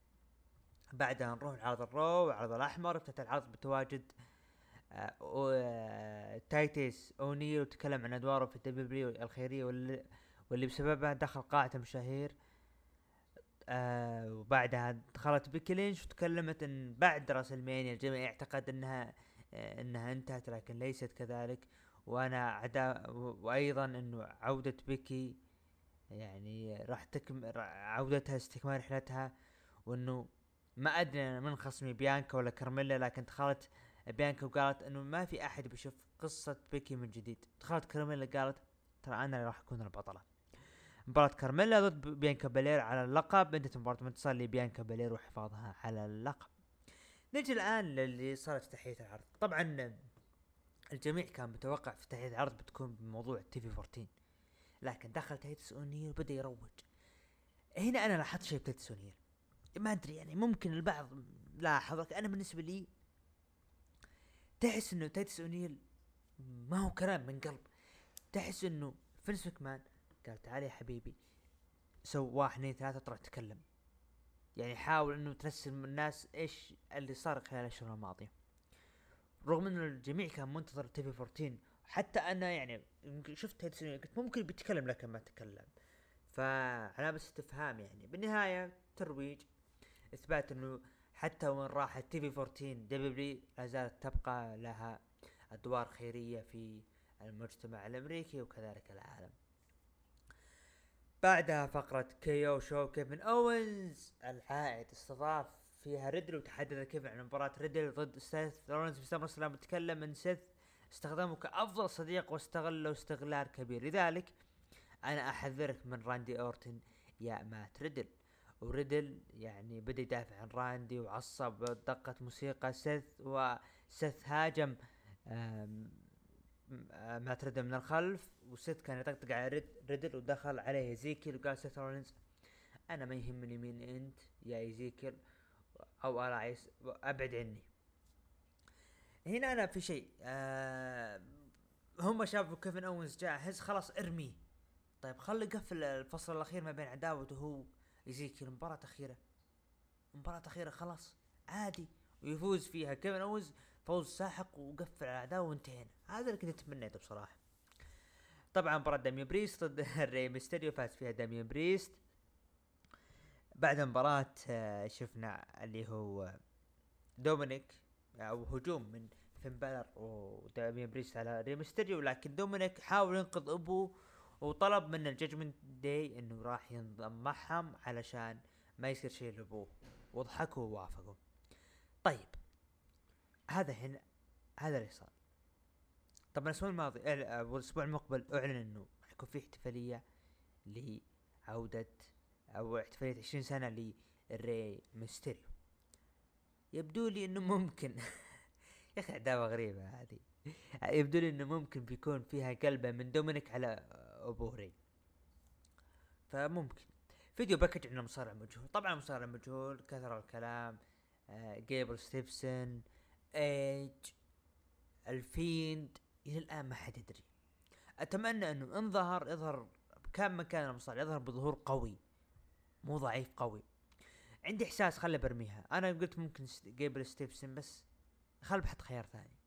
بعدها نروح لعرض ال Raw وعرض الأحمر افتتح العرض بتواجد آه تايتس أونيل وتكلم عن أدواره في ال W الخيرية واللي, واللي بسببها دخل قاعة المشاهير. آه وبعدها دخلت بيكي لينش وتكلمت إن بعد WrestleMania الجميع اعتقد إنها آه إنها انتهت لكن ليست كذلك. وأنا عدا وأيضا إنه عودة بيكي يعني راح تكمل عودتها استكمال رحلتها وإنه ما أدري من خصمي بيانكا ولا كارميلا لكن دخلت بيانكا وقالت إنه ما في أحد بيشوف قصة بيكي من جديد. دخلت كارميلا قالت ترى أنا اللي راح أكون البطلة. مباراة كارميلا ضد بيانكا بالير على اللقب. انتهت مباراة انتصار لبيانكا بالير وحفاظها على اللقب. نجي الآن للي صارت تحية العرض. طبعا الجميع كان متوقع في تحية العرض بتكون بموضوع TV 14 لكن دخل تيتس أونيل وبدا يروج. هنا أنا لاحظت شيء بتيتس أونيل. ما أدري يعني ممكن البعض لاحظ أنا بالنسبة لي تحس إنه تيتس اونيل ما هو كلام من قلب. تحس إنه فينس مكمان قال تعال يا حبيبي سو واحد اثنين ثلاثة تروح تكلم يعني حاول إنه ترسل الناس إيش اللي صار خلال الاشهر الماضية رغم إنه الجميع كان منتظر TV 14 حتى أنا يعني شفت قلت ممكن بيتكلم لكن ما تكلم. فعلامة استفهام يعني. بالنهاية ترويج إثبات إنه حتى وين راحت TV 14 W لا زالت تبقى لها أدوار خيرية في المجتمع الأمريكي وكذلك العالم. بعدها فقرة KO Show كيفن أوينز العائد استضاف فيها ريدل وتحدث كيفن عن مباراة ريدل ضد سيث رولينز في SummerSlam وتكلم ان سيث. استخدمه كأفضل صديق واستغله استغلال كبير. لذلك أنا أحذرك من راندي أورتن يا مات ريدل. وريدل يعني بدأ يدافع عن راندي وعصب دقت موسيقى سيث وسيث هاجم مات ريدل من الخلف وسيث كان يطقطق على ريدل ودخل عليه إيزيكيل وقال سيث رولينز أنا ما يهمني مين أنت يا إيزيكيل أو إلايس أبعد عني. هنا أنا في شيء هم شافوا كيفن أوينز جاهز خلاص ارميه طيب خلي يقفل الفصل الأخير ما بين عداوته هو ايزيكيل مباراة اخيرة مباراة اخيرة خلاص عادي. ويفوز فيها كيفن أوينز فوز ساحق وقفل على العداوة وانتهينا. هذا اللي كنت تمنيته بصراحة. طبعا مباراة داميان بريست ضد الري ميستيريو فاز فيها داميان بريست. بعد المباراة آه، شفنا اللي هو دومينيك أو هجوم من فين بالر وداميان بريست على ري ميستيريو. لكن دومينيك حاول ينقذ أبوه وطلب من ال Judgment Day انه راح ينضم معهم علشان ما يصير شيء لابوه وضحكوا ووافقوا. طيب. هذا هنا هذا اللي صار. طبعا الأسبوع الماضي الأسبوع المقبل أعلن إنه حيكون في احتفالية لعودة أو احتفالية 20 سنة لري ميستيريو. يبدو لي إنه ممكن يا أخي عداوة غريبة هذه. يبدو لي إنه ممكن بيكون فيها قلبه من دومينيك على أبوه ري فممكن. video package عن مصارع مجهول طبعا مصارع مجهول كثر الكلام آه جيبل ستيفسون إيدج ال Fiend إلى الآن ما حد يدري. أتمنى أنه إن ظهر يظهر بكم مكان المصارع يظهر بظهور قوي. مو ضعيف قوي. عندي إحساس خلي برميها. أنا قلت ممكن جيبل ستيفسون بس خل بحط خيار ثاني.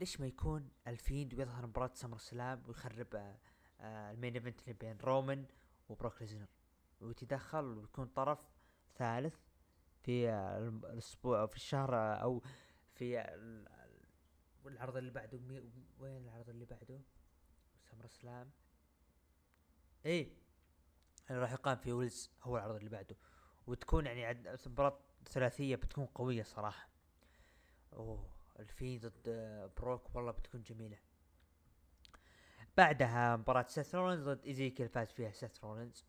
ليش ما يكون ال Fiend ويظهر مباراة SummerSlam ويخرب آه آه ال main event اللي بين رومان وبروك ليزنر؟ ويتدخل ويكون طرف ثالث في الأسبوع أو في الشهر أو في العرض اللي بعده وين العرض اللي بعده؟ SummerSlam. إيه اللي راح يقام في ويلز هو العرض اللي بعده. وتكون يعني مباراة ثلاثية بتكون قوية صراحة. أوه. الفي ضد بروك والله بتكون جميلة. بعدها مباراة سيث رولينز ضد إيزيكيل فاز فيها سيث رولينز.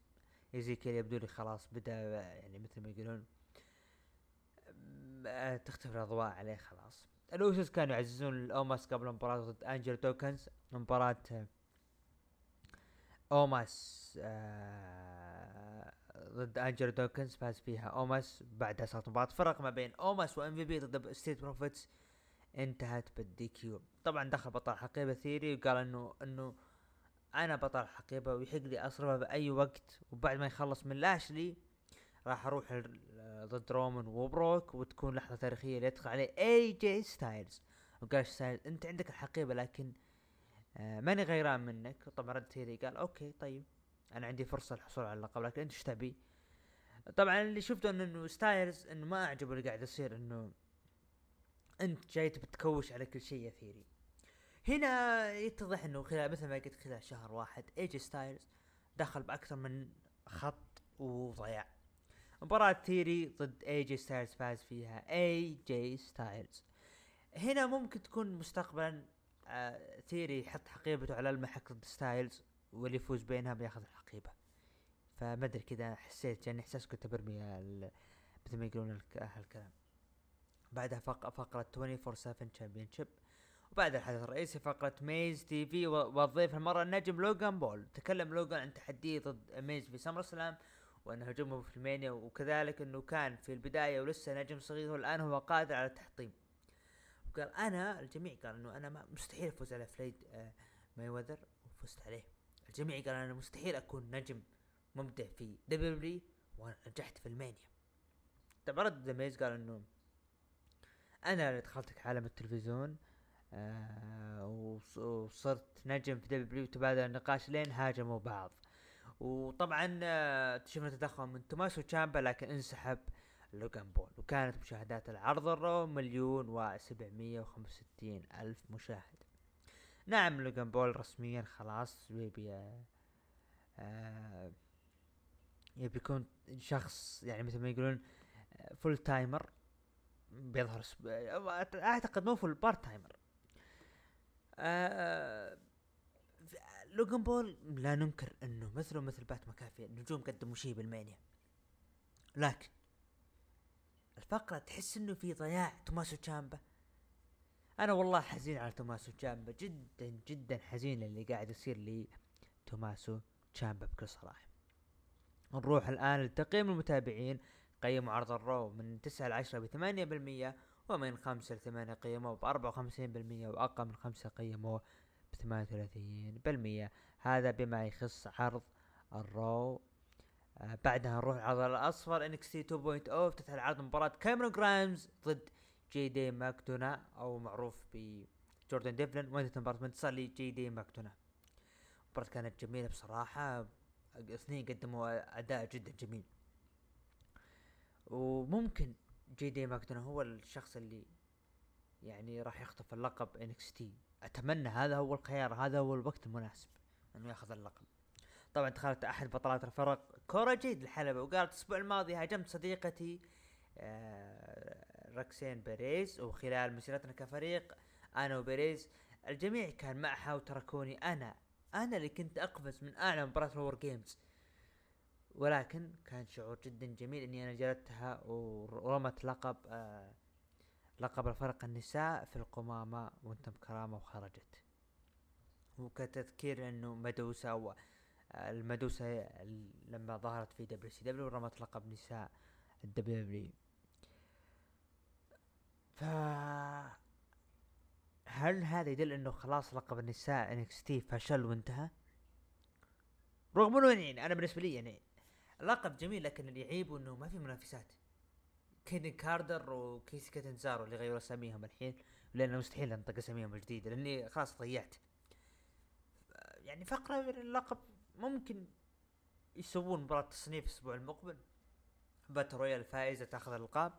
إيزيكيل يبدو لي خلاص بدأ يعني مثل ما يقولون تختفي الأضواء عليه خلاص. الاوسوس كانوا يعززون لأوماس قبل المباراة ضد انجلو دوكنز. مباراة أوماس آه ضد انجلو دوكنز فاز فيها أوماس. بعدها صارت مباراة فرق ما بين أوماس وام في بي ضد Street Profits. انتهت بال DQ طبعا دخل بطل حقيبة ثيري وقال إنه إنه أنا بطل حقيبة ويحق لي أصرفه بأي وقت وبعد ما يخلص من لاشلي راح أروح ضد رومان وبروك وتكون لحظة تاريخية اللي يدخل عليه اي جي ستايلز وقال ستايلز أنت عندك الحقيبة لكن آه ماني غيران منك. طبعا رد ثيري قال okay طيب. أنا عندي فرصة للحصول على اللقب لكن انت إيش تبي؟ طبعا اللي شفته إنه ستايلز إنه ما أعجبه اللي قاعد يصير إنه أنت جاي تبي تكوش على كل شيء يا ثيري. هنا يتضح إنه خلال مثل ما قلت خلال شهر واحد إيجي ستايلز دخل بأكثر من خط وضيع مباراة ثيري ضد اي جي ستايلز فاز فيها اي جي ستايلز. هنا ممكن تكون مستقبلا آه ثيري يحط حقيبته على المحك ضد ستايلز واللي يفوز بينها بياخذ الحقيبة. فما أدري كذا حسيت يعني إحساس كنت برمي مثل ما يقولون هالكلام. بعدها فق فقرة 24 7 Championship وبعد الحدث الرئيسي فقرة ميز TV والضيف المرة النجم لوغان بول. تكلم لوغان عن تحديه ضد ميز في SummerSlam وان هجومه في ال Mania وكذلك أنه كان في البداية ولسه نجم صغير والآن هو قادر على التحطيم. وقال أنا الجميع قال أنه أنا مستحيل أفوز على فلويد آه ماي وذر وفزت عليه. الجميع قال أنا مستحيل أكون نجم مبدع في W وأنا نجحت في ال Mania. طبعا رد ميز قال أنه أنا اللي دخلتك عالم التلفزيون آه وصرت نجم في W تبادل النقاش لين هاجموا بعض. وطبعا آه تدخل من توماسو تشامبا لكن انسحب لوغان بول وكانت مشاهدات العرض ال Raw مليون وسبعمية وخمسة ألف مشاهد. نعم لوغان بول رسميا خلاص يبي آه يبي يكون شخص يعني مثل ما يقولون full timer بيظهر أعتقد مو full part timer. آه لوجن بول لا ننكر إنه مثله مثل بات مكافي النجوم قدموا شيء بال Mania. لكن الفقرة تحس إنه في ضياع توماسو تشامبا. أنا والله حزين على توماسو تشامبا جدا جدا حزين اللي قاعد يصير لي توماسو تشامبا بكل صراحة. نروح الآن لتقييم المتابعين. قيموا عرض ال Raw من تسعة لعشرة بثمانية بالمية ومن خمسة لثمانية قيموه بأربعة وخمسين بالمية وأقل من خمسة قيموه بثمانية وثلاثين بالمية. هذا بما يخص عرض ال Raw. آه بعدها نروح عرض الأصفر NXT 2.0 افتتح العرض مباراة كاميرون جرايمز ضد جي دي ماكدونا أو معروف ب جوردن ديفلن وإنتهت المباراة بانتصار لجي دي ماكدونا. المباراة كانت جميلة بصراحة الاثنين قدموا أداء جدا جميل. وممكن جي دي ماكدونا هو الشخص اللي يعني راح يخطف اللقب NXT. أتمنى هذا هو الخيار هذا هو الوقت المناسب إنه ياخذ اللقب. طبعا دخلت أحد بطلات الفرق. كورا جيد الحلبة وقالت الأسبوع الماضي هاجمت صديقتي آه روكسان بيريز وخلال مسيرتنا كفريق أنا وبيريز الجميع كان معها وتركوني أنا. أنا اللي كنت أقفز من أعلى مباراة ال WarGames ولكن كان شعور جدا جميل إني أنا جلدتها ورمت لقب آه لقب الفرق النساء في القمامة وأنتم بكرامة وخرجت وكتذكير إنه مدوسة أو المدوسة لما ظهرت في WCW رمت لقب نساء ال WWF هل هذا يدل إنه خلاص لقب النساء NXT فشل وانتهى؟ رغم إنه يعني أنا بالنسبة لي يعني لقب جميل لكن اللي يعيبه إنه ما في منافسات. كيدن كاردر وكيس كاتنزارو اللي غيروا أساميهم الحين لأنه مستحيل انطق أساميهم الجديده لأني خلاص ضيعت. يعني فقرة من اللقب ممكن يسوون مباراة تصنيف الأسبوع المقبل. battle royal الفائزة تأخذ الألقاب.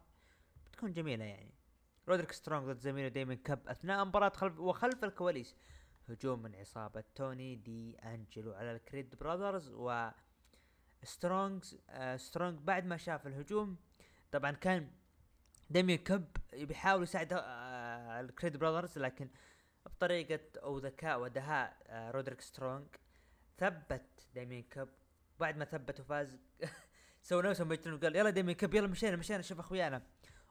بتكون جميلة يعني. رودريك سترونج ضد زميله ديمين كب أثناء مباراة خلف وخلف الكواليس. هجوم من عصابة توني دي أنجلو على الكريد براذرز و سترونجز آه سترونج بعد ما شاف الهجوم طبعا كان ديمين كب بيحاول يساعد آه الكريد براذرز لكن بطريقة أو ذكاء ودهاء آه رودريك سترونج ثبت ديمين كب بعد ما ثبت وفاز سوى نفسه مجنون وقال يلا ديمين كب يلا مشينا مشينا شوف أخويانا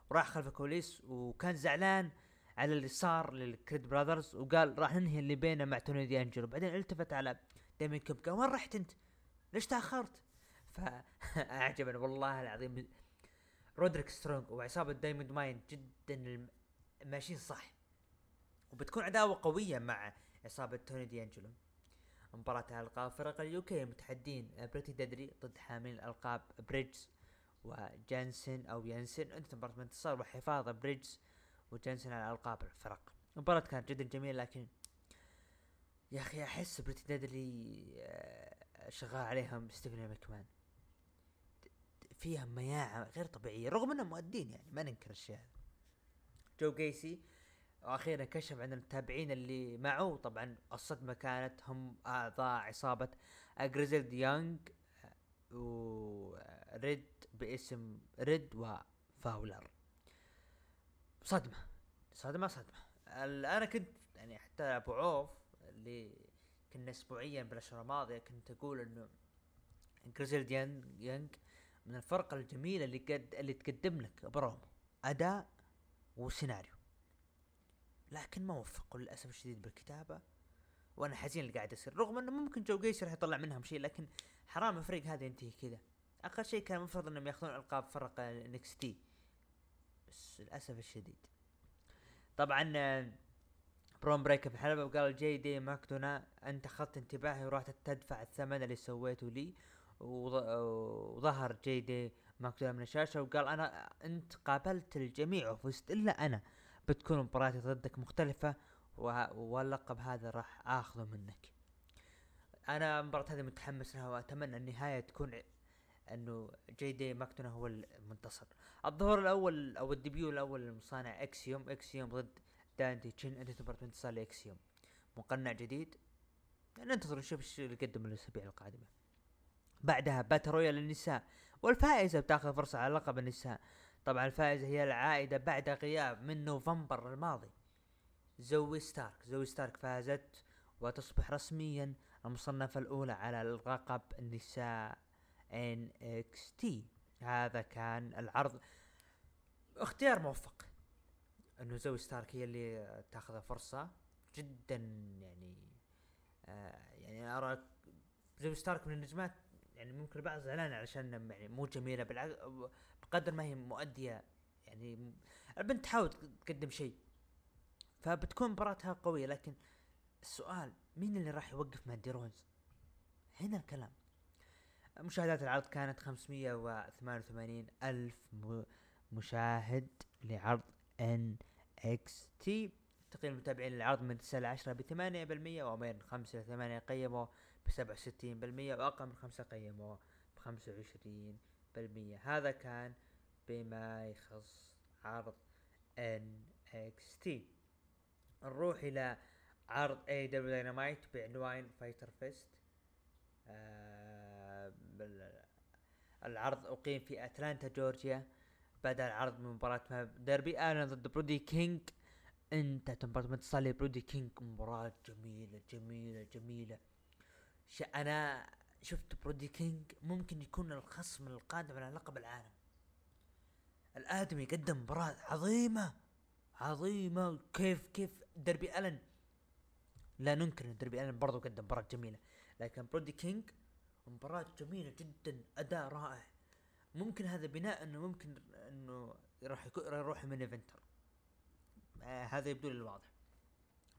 وراح خلف الكواليس وكان زعلان على اللي صار للكريد براذرز وقال راح ننهي اللي بينه مع توني دي انجلو بعدين التفت على ديمين كب قال وين رحت أنت؟ ليش تأخرت؟ فأعجبني والله العظيم. رودريك سترونج وعصابة دايموند ماين جدا ماشيين صح. وبتكون عداوة قوية مع عصابة توني دي انجلو مباراة الألقاب فرق ال UK متحدين بريتي ديدلي ضد حاملين الألقاب بريدجز وجانسن أو يانسن انتهت المباراة بانتصار وحفاظ بريدجز وجانسن على ألقاب الفرق. المباراة كانت جدا جميلة لكن يا أخي أحس بريتي ديدلي آه، شغال عليهم ستيفن مكمان فيها مياعة غير طبيعية رغم إنهم مؤدين يعني ما ننكر الشيء هذا. جو جيسي وأخيرا كشف عن المتابعين اللي معه طبعا الصدمة كانت هم أعضاء عصابة اجريزلد يانج وريد باسم ريد وفاولر صدمة صدمة صدمة. أنا كنت يعني حتى أبو عوف اللي كنا اسبوعيا بالأشهر الماضية كنت أقول إنه جريزلد يانج من الفرق الجميلة اللي قد اللي تقدم لك برومو. أداء وسيناريو. لكن ما وفقوا للأسف الشديد بالكتابة. وأنا حزين اللي قاعد يصير رغم إنه ممكن جو جيسي راح يطلع منهم شيء لكن حرام الفريق هذا ينتهي كذا. أقل شيء كان المفروض إنهم يأخذون ألقاب فرق NXT. بس للأسف الشديد. طبعا برون بريك في الحلبة وقال جي دي ماكدونا أنت أخذت انتباهي ورحت تدفع الثمن اللي سويته لي. وظهر جي دي ماكدونا من الشاشة وقال أنا أنت قابلت الجميع وفزت إلا أنا. بتكون مباراتي ضدك مختلفة واللقب هذا راح آخذه منك. أنا المباراة هذه متحمس لها وأتمنى النهاية تكون إنه جي دي ماكدونا هو المنتصر. الظهور الأول أو ال debut الأول للمصارع اكسيوم اكسيوم ضد دانتي تشين انتهت المباراة بانتصار لاكسيوم مقنع جديد؟ ننتظر نشوف إيش اللي قدم الأسابيع القادمة. بعدها battle royal للنساء والفائزة بتاخذ فرصة على لقب النساء. طبعا الفائزة هي العائدة بعد غياب من نوفمبر الماضي. زوي ستارك زوي ستارك فازت وتصبح رسميا المصنفة الأولى على لقب النساء NXT هذا كان العرض. اختيار موفق. إنه زوي ستارك هي اللي تاخذ فرصة. جدا يعني آه يعني أرى زوي ستارك من النجمات يعني ممكن البعض زعلان علشان يعني مو جميلة بالعكس بقدر ما هي مؤدية يعني البنت تحاول تقدم شيء فبتكون مباراتها قوية لكن السؤال مين اللي راح يوقف ماندي رونز هنا الكلام. مشاهدات العرض كانت 588 ألف مشاهد لعرض NXT. تقييم المتابعين للعرض من 9 ل 10 ب 8% ومن 5 ل 8 قيموه ستين بالمية وأقل من خمسة قيموه عشرين بالمية. هذا كان بما يخص عرض NXT. نروح إلى عرض AEW Dynamite بعنوان Fyter Fest آه العرض أقيم في أتلانتا جورجيا. بدأ العرض من مباراة دربي ألن ضد برودي كينج انتهت المباراة لصالح برودي كينج مباراة جميلة جميلة جميلة. أنا شفت برودي كينج ممكن يكون الخصم القادم على لقب العالم. الآدمي قدم مباراة عظيمة عظيمة كيف كيف دربي ألن. لا ننكر إن دربي ألن برضو قدم مباراة جميلة لكن برودي كينج مباراة جميلة جدا أداء رائع. ممكن هذا بناء إنه ممكن إنه راح يروح main eventer. آه هذا يبدو لي الواضح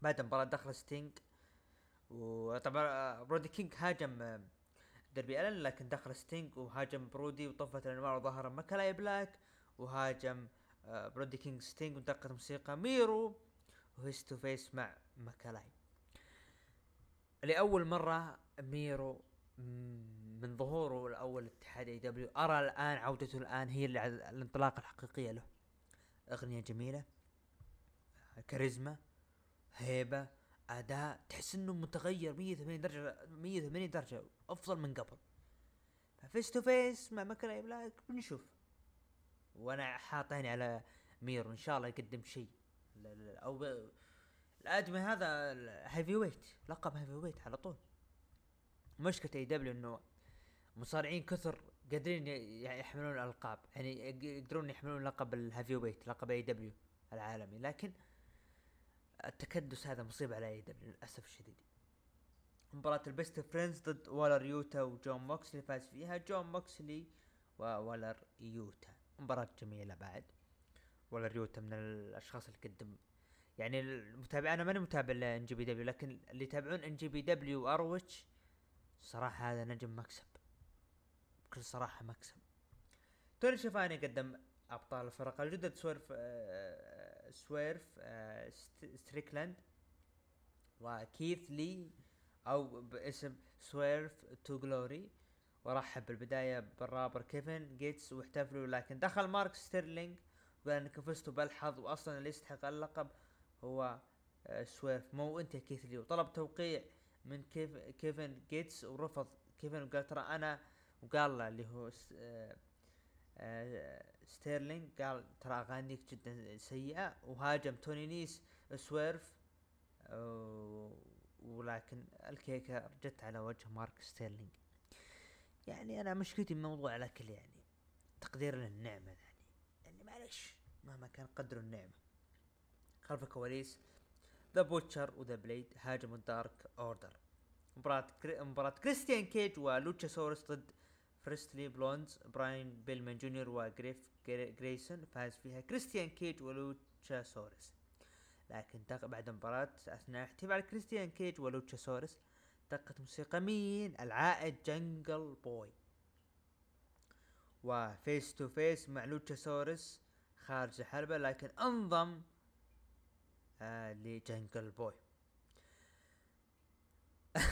بعد المباراة دخل ستينج وطبعا آه، برودي كينج هاجم آه، دربي ألن لكن دخل ستينج وهاجم برودي وطفت الأنوار وظهر ماكالاي بلاك وهاجم آه، برودي كينج ستينج ودقت موسيقى ميرو و face to face مع ماكالاي لأول مرة ميرو من ظهوره الأول اتحاد AEW أرى الآن عودته الآن هي الانطلاقة الحقيقية له. أغنية جميلة كاريزما هيبة أداء تحس إنه متغير 180 درجة 180 درجة أفضل من قبل. face to face مع ماكالاي بلاك بنشوف. وأنا حاط عيني على ميرو إن شاء الله يقدم شيء. أو الأدمي هذا heavyweight لقب heavyweight على طول. مشكلة AEW إنه مصارعين كثر قادرين يحملون الألقاب يعني يقدرون يحملون لقب ال heavyweight لقب AEW العالمي. لكن التكدس هذا مصيبة على AEW للأسف الشديد. مباراة البيست فريندز ضد ويلر يوتا وجون موكسلي فاز فيها جون موكسلي ويلر يوتا. مباراة جميلة بعد. ويلر يوتا من الأشخاص اللي قدم يعني المتابع أنا ماني متابع ل NJPW لكن اللي يتابعون NJPW و ROH صراحة هذا نجم مكسب. بكل صراحة مكسب. توني شيفاني قدم أبطال الفرق الجدد آه سويرف آه ستريكلاند. وكيث لي أو باسم Swerve to Glory. ورحب بالبداية بالرابر كيفن جيتس واحتفلوا لكن دخل مارك ستيرلينج وقال إنك فزتوا بالحظ واصلا اللي يستحق اللقب هو آه، سويرف مو أنت كيث لي. وطلب توقيع من كيف كيفن جيتس ورفض. كيفن وقال ترى أنا وقال له اللي هو آه، آه، ستيرلينج قال ترى اغانيك جدا سيئة وهاجم توني نيس سويرف ولكن الكيكة جت على وجه مارك ستيرلينج يعني أنا مشكلتي بموضوع الاكل يعني تقدير للنعمة يعني. يعني معلش مهما كان قدر النعمة. خلف الكواليس The Butcher و The Blade هاجموا ال Dark Order. مباراة كري... مباراة كريستيان كيج ولوتشا سورس ضد Varsity Blonds براين بيلمان جونيور وجريف جاريسون فاز فيها كريستيان كيج ولوتشا سورس لكن بعد المباراة أثناء احتفال كريستيان كيج ولوتشا سورس دقت موسيقى مين؟ العائد جنجل بوي. و face to face مع لوتشاسورس خارج الحلبة لكن أنضم آه لجنجل بوي.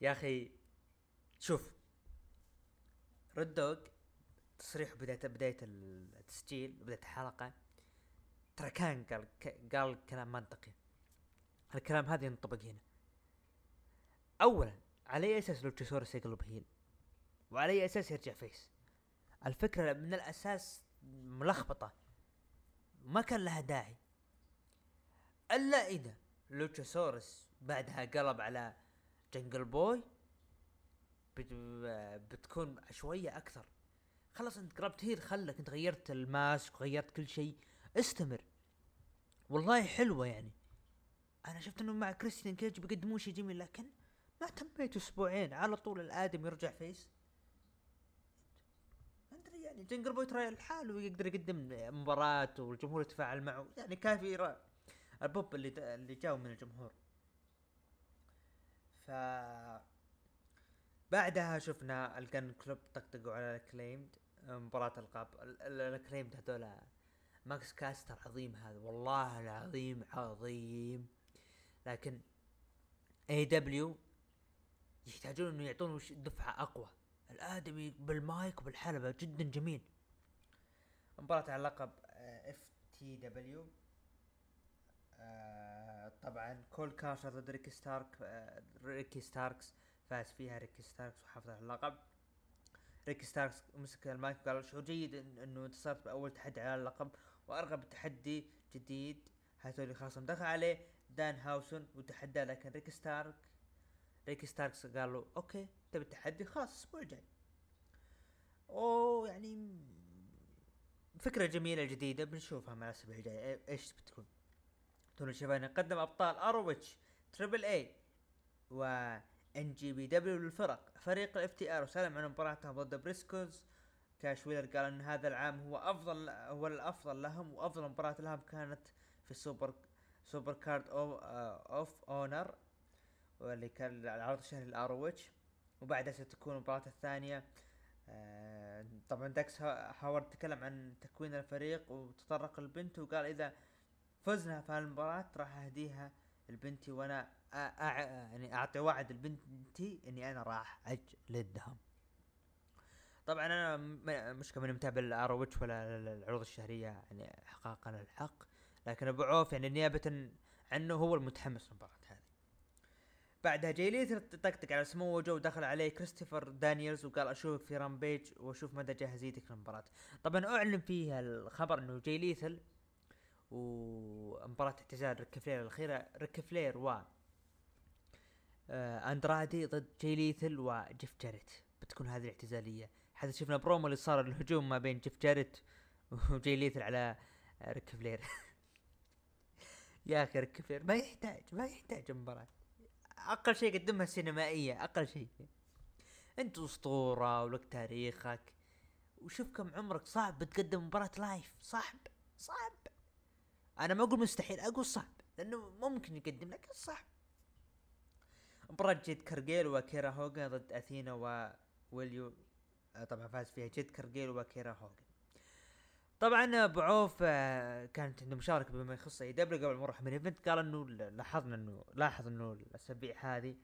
يا أخي شوف رود دوغ تصريح بداية بداية التسجيل بداية الحلقة. ترى كان قال قال كلام منطقي. الكلام هذا ينطبق هنا. اولا على أي أساس لوتشاسورس يقلب heel؟ وعلى أي أساس يرجع face؟ الفكرة من الأساس ملخبطة. ما كان لها داعي. إلا إذا لوتشاسورس بعدها قلب على جنجل بوي بتكون شوية أكثر. خلاص انت قلبت heel خلك انت غيرت ال mask وغيرت كل شيء. استمر. والله حلوة يعني. أنا شفت إنه مع كريستيان كيج بيقدمون شيء جميل لكن ما تميت أسبوعين على طول الآدمي رجع face. ادري يعني؟ جنجل بوي ترى لحاله ويقدر يقدم مباراة والجمهور يتفاعل معه. يعني كافي البوب اللي اللي جاو من الجمهور. ف بعدها شفنا ال Gunn Club طقطقوا على ال Acclaimed. مباراة القاب ال Acclaimed هذولا. ماكس كاستر عظيم هذا والله العظيم عظيم. لكن AEW يحتاجون إنه يعطون دفعة أقوى. الآدمي بالمايك وبالحلبة جدا جميل. مباراة على لقب FTW طبعا كول كارتر ضد ريكي ستارك آه ريكي ستاركس فاز فيها ريكي ستاركس وحافظ على اللقب. ريكي ستاركس مسك المايك وقال شعور جيد إنه انتصرت بأول تحدي على اللقب وأرغب بتحدي جديد حيث اللي خاصم دخل عليه دانهاوزن وتحدى لكن ريكي ستارك ريكي ستاركس قالوا okay تبي التحدي؟ خلاص الأسبوع الجاي. أوه يعني فكرة جميلة جديدة بنشوفها مع الأسبوع الجاي. إيه- إيش بتكون توني شيفاني قدم أبطال ROH Triple A و NJPW للفرق. فريق ال FTR وسألهم عن مباراتهم ضد بريسكوز. كاش ويلر قال إن هذا العام هو أفضل هو الأفضل لهم وأفضل مباراة لهم كانت في ال Super Supercard أو of Honor واللي كان العرض الشهري ل ROH وبعدها ستكون المباراة الثانية. آه طبعا داكس هاروود تكلم عن تكوين الفريق وتطرق لبنته وقال إذا فزنا في هالمباراة راح أهديها لبنتي وأنا. يعني أعطي وعد لبنتي إني أنا راح اجلدهم طبعا أنا مش كمان متابع ل ROH ولا العروض الشهرية يعني إحقاقا الحق لكن أبو عوف يعني نيابه عنه هو المتحمس للمباراة هذه بعدها جاي طقطق على سمو وجو ودخل عليه كريستوفر دانييلز وقال أشوفك في Rampage وأشوف مدى جاهزيتك للمباراة طبعا أعلن فيها الخبر إنه جاي ليثال ومباراة اعتزال ريك فلير الأخيرة. ريك فلير و آه أندرادي ضد جاي ليثال وجيف جاريت. بتكون هذه الاعتزالية. حتى شفنا برومو اللي صار الهجوم ما بين جيف جاريت وجاي ليثال على ريك فلير. يا أخي ريك فلير ما يحتاج ما يحتاج مباراة. أقل شيء قدمها سينمائية أقل شيء. أنت أسطورة ولك تاريخك. وشوف كم عمرك صعب بتقدم مباراة live صعب صعب. أنا ما أقول مستحيل أقول صعب لأنه ممكن يقدم لك صعب مباراة جيد كرجيل وكيرا هوجن ضد أثينا وويلو آه، طبعا فاز فيها جيد كرجيل وكيرا هوجن طبعا ابو عوف آه، كانت عنده مشاركة بما يخص AEW قبل ما نروح main event قال إنه لاحظنا إنه لاحظ إنه الأسابيع هذه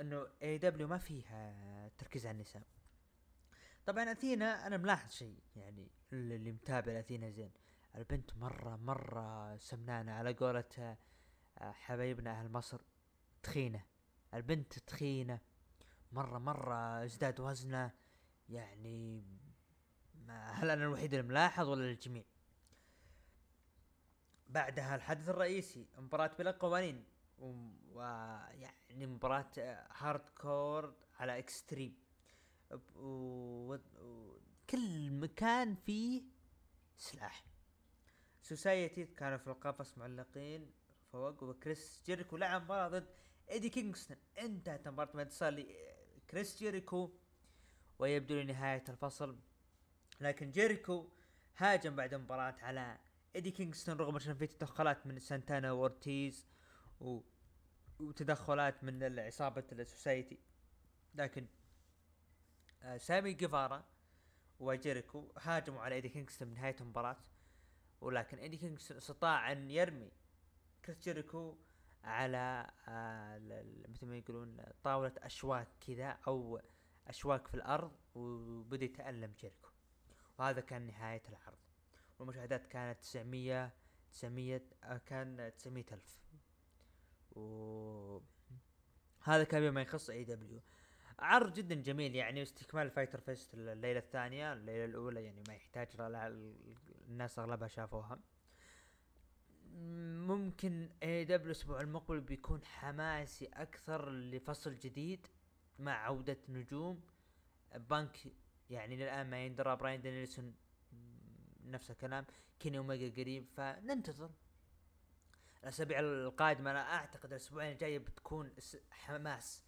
إنه أي دبليو ما فيها تركيز على النساء. طبعا أثينا أنا ملاحظ شيء يعني اللي متابع اثينا زين البنت مرة مرة سمنانة على قولة آه، حبايبنا أهل مصر تخينة. البنت تخينة. مرة مرة ازداد وزنه. يعني ما هل أنا الوحيد الملاحظ ولا الجميع؟ بعدها الحدث الرئيسي مباراة بلا قوانين. ويعني مباراة hardcore على extreme وكل مكان فيه سلاح. society كانوا في القفص معلقين فوق وكريس جيريكو لعب مباراة ضد إيدي كينغستون. انتهت المباراة ما صار كريس جيريكو ويبدو لنهاية الفصل. لكن جيريكو هاجم بعد المباراة على إيدي كينغستون رغم ان في تدخلات من سانتانا وورتيز و... وتدخلات من عصابة ال society لكن آه سامي جيفارا وجيريكو هاجموا على إيدي كينغستون بنهاية المباراة. ولكن ايدي كينغستون استطاع ان يرمي كريس جيريكو على آه مثل ما يقولون طاولة أشواك كذا أو أشواك في الأرض وبدأ يتألم جيريكو. وهذا كان نهاية العرض. والمشاهدات كانت 900 900 آه، كان 900 ألف. و هذا كان بما يخص AEW عرض جدا جميل يعني استكمال Fyter Fest الليلة الثانية الليلة الأولى يعني ما يحتاج الناس أغلبها شافوها. ممكن AEW الأسبوع المقبل بيكون حماسي أكثر لفصل جديد مع عودة نجوم. بانك يعني للآن ما يندرى براين دانيلسون نفس الكلام كيني اوميجا قريب فننتظر. الأسابيع القادمة أنا أعتقد الأسبوعين الجاية بتكون حماس.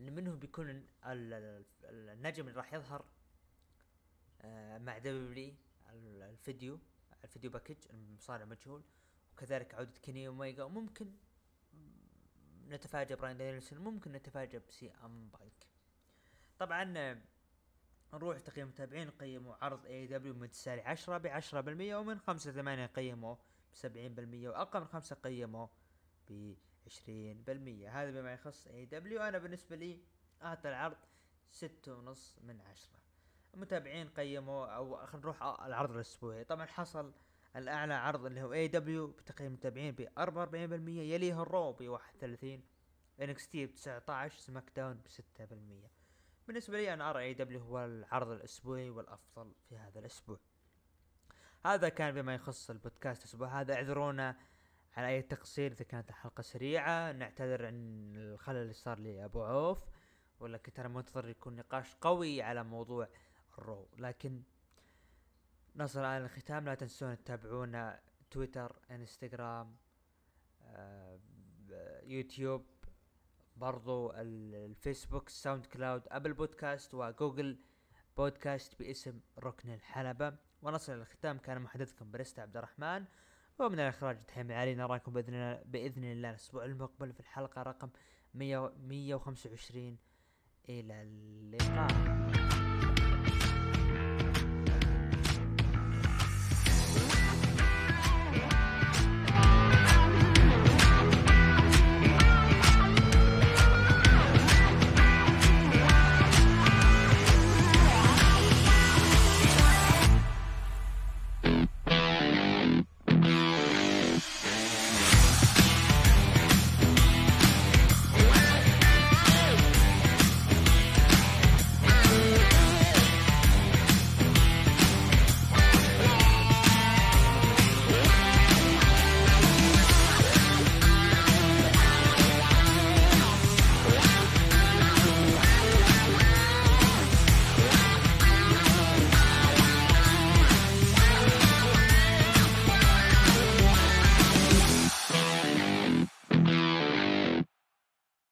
منهم بيكون النجم اللي راح يظهر آه، مع دبليو الفيديو ال video package المصارع المجهول وكذلك عودة كيني اوميجا وممكن نتفاجأ براين دانيلسون ممكن نتفاجأ ب CM Punk. طبعا نروح تقييم المتابعين قيموا عرض AEW من 9 ل 10 ب 10% ومن 5 ل 8 قيموا ب 70% وأقل من 5 قيموا ب 20% هذا بما يخص AEW أنا بالنسبة لي اعطي العرض ستة ونص من عشرة. المتابعين قيموا أو خلينا نروح العرض الأسبوعي. طبعا حصل الأعلى عرض اللي هو AEW بتقييم المتابعين ب 44% يليه ال Raw ب 31 NXT ب 19 SmackDown ب 6% بالنسبة لي أنا أرى AEW هو العرض الأسبوعي والأفضل في هذا الأسبوع. هذا كان بما يخص البودكاست الأسبوع. هذا اعذرونا على أي تقصير إذا كانت الحلقة سريعة نعتذر عن الخلل اللي صار لي أبو عوف. ولا كنت أنا منتظر يكون نقاش قوي على موضوع ال Raw. لكن نصل الان الختام. لا تنسون تتابعونا تويتر إنستغرام آه يوتيوب برضو الفيسبوك SoundCloud Apple Podcast و Google Podcast باسم ركن الحلبة. ونصل الختام. كان محدثكم بريستا عبد الرحمن. ومن الإخراج تحيم علي نراكم بإذن بإذن الله الأسبوع المقبل في الحلقة رقم 100 125 إلى اللقاء.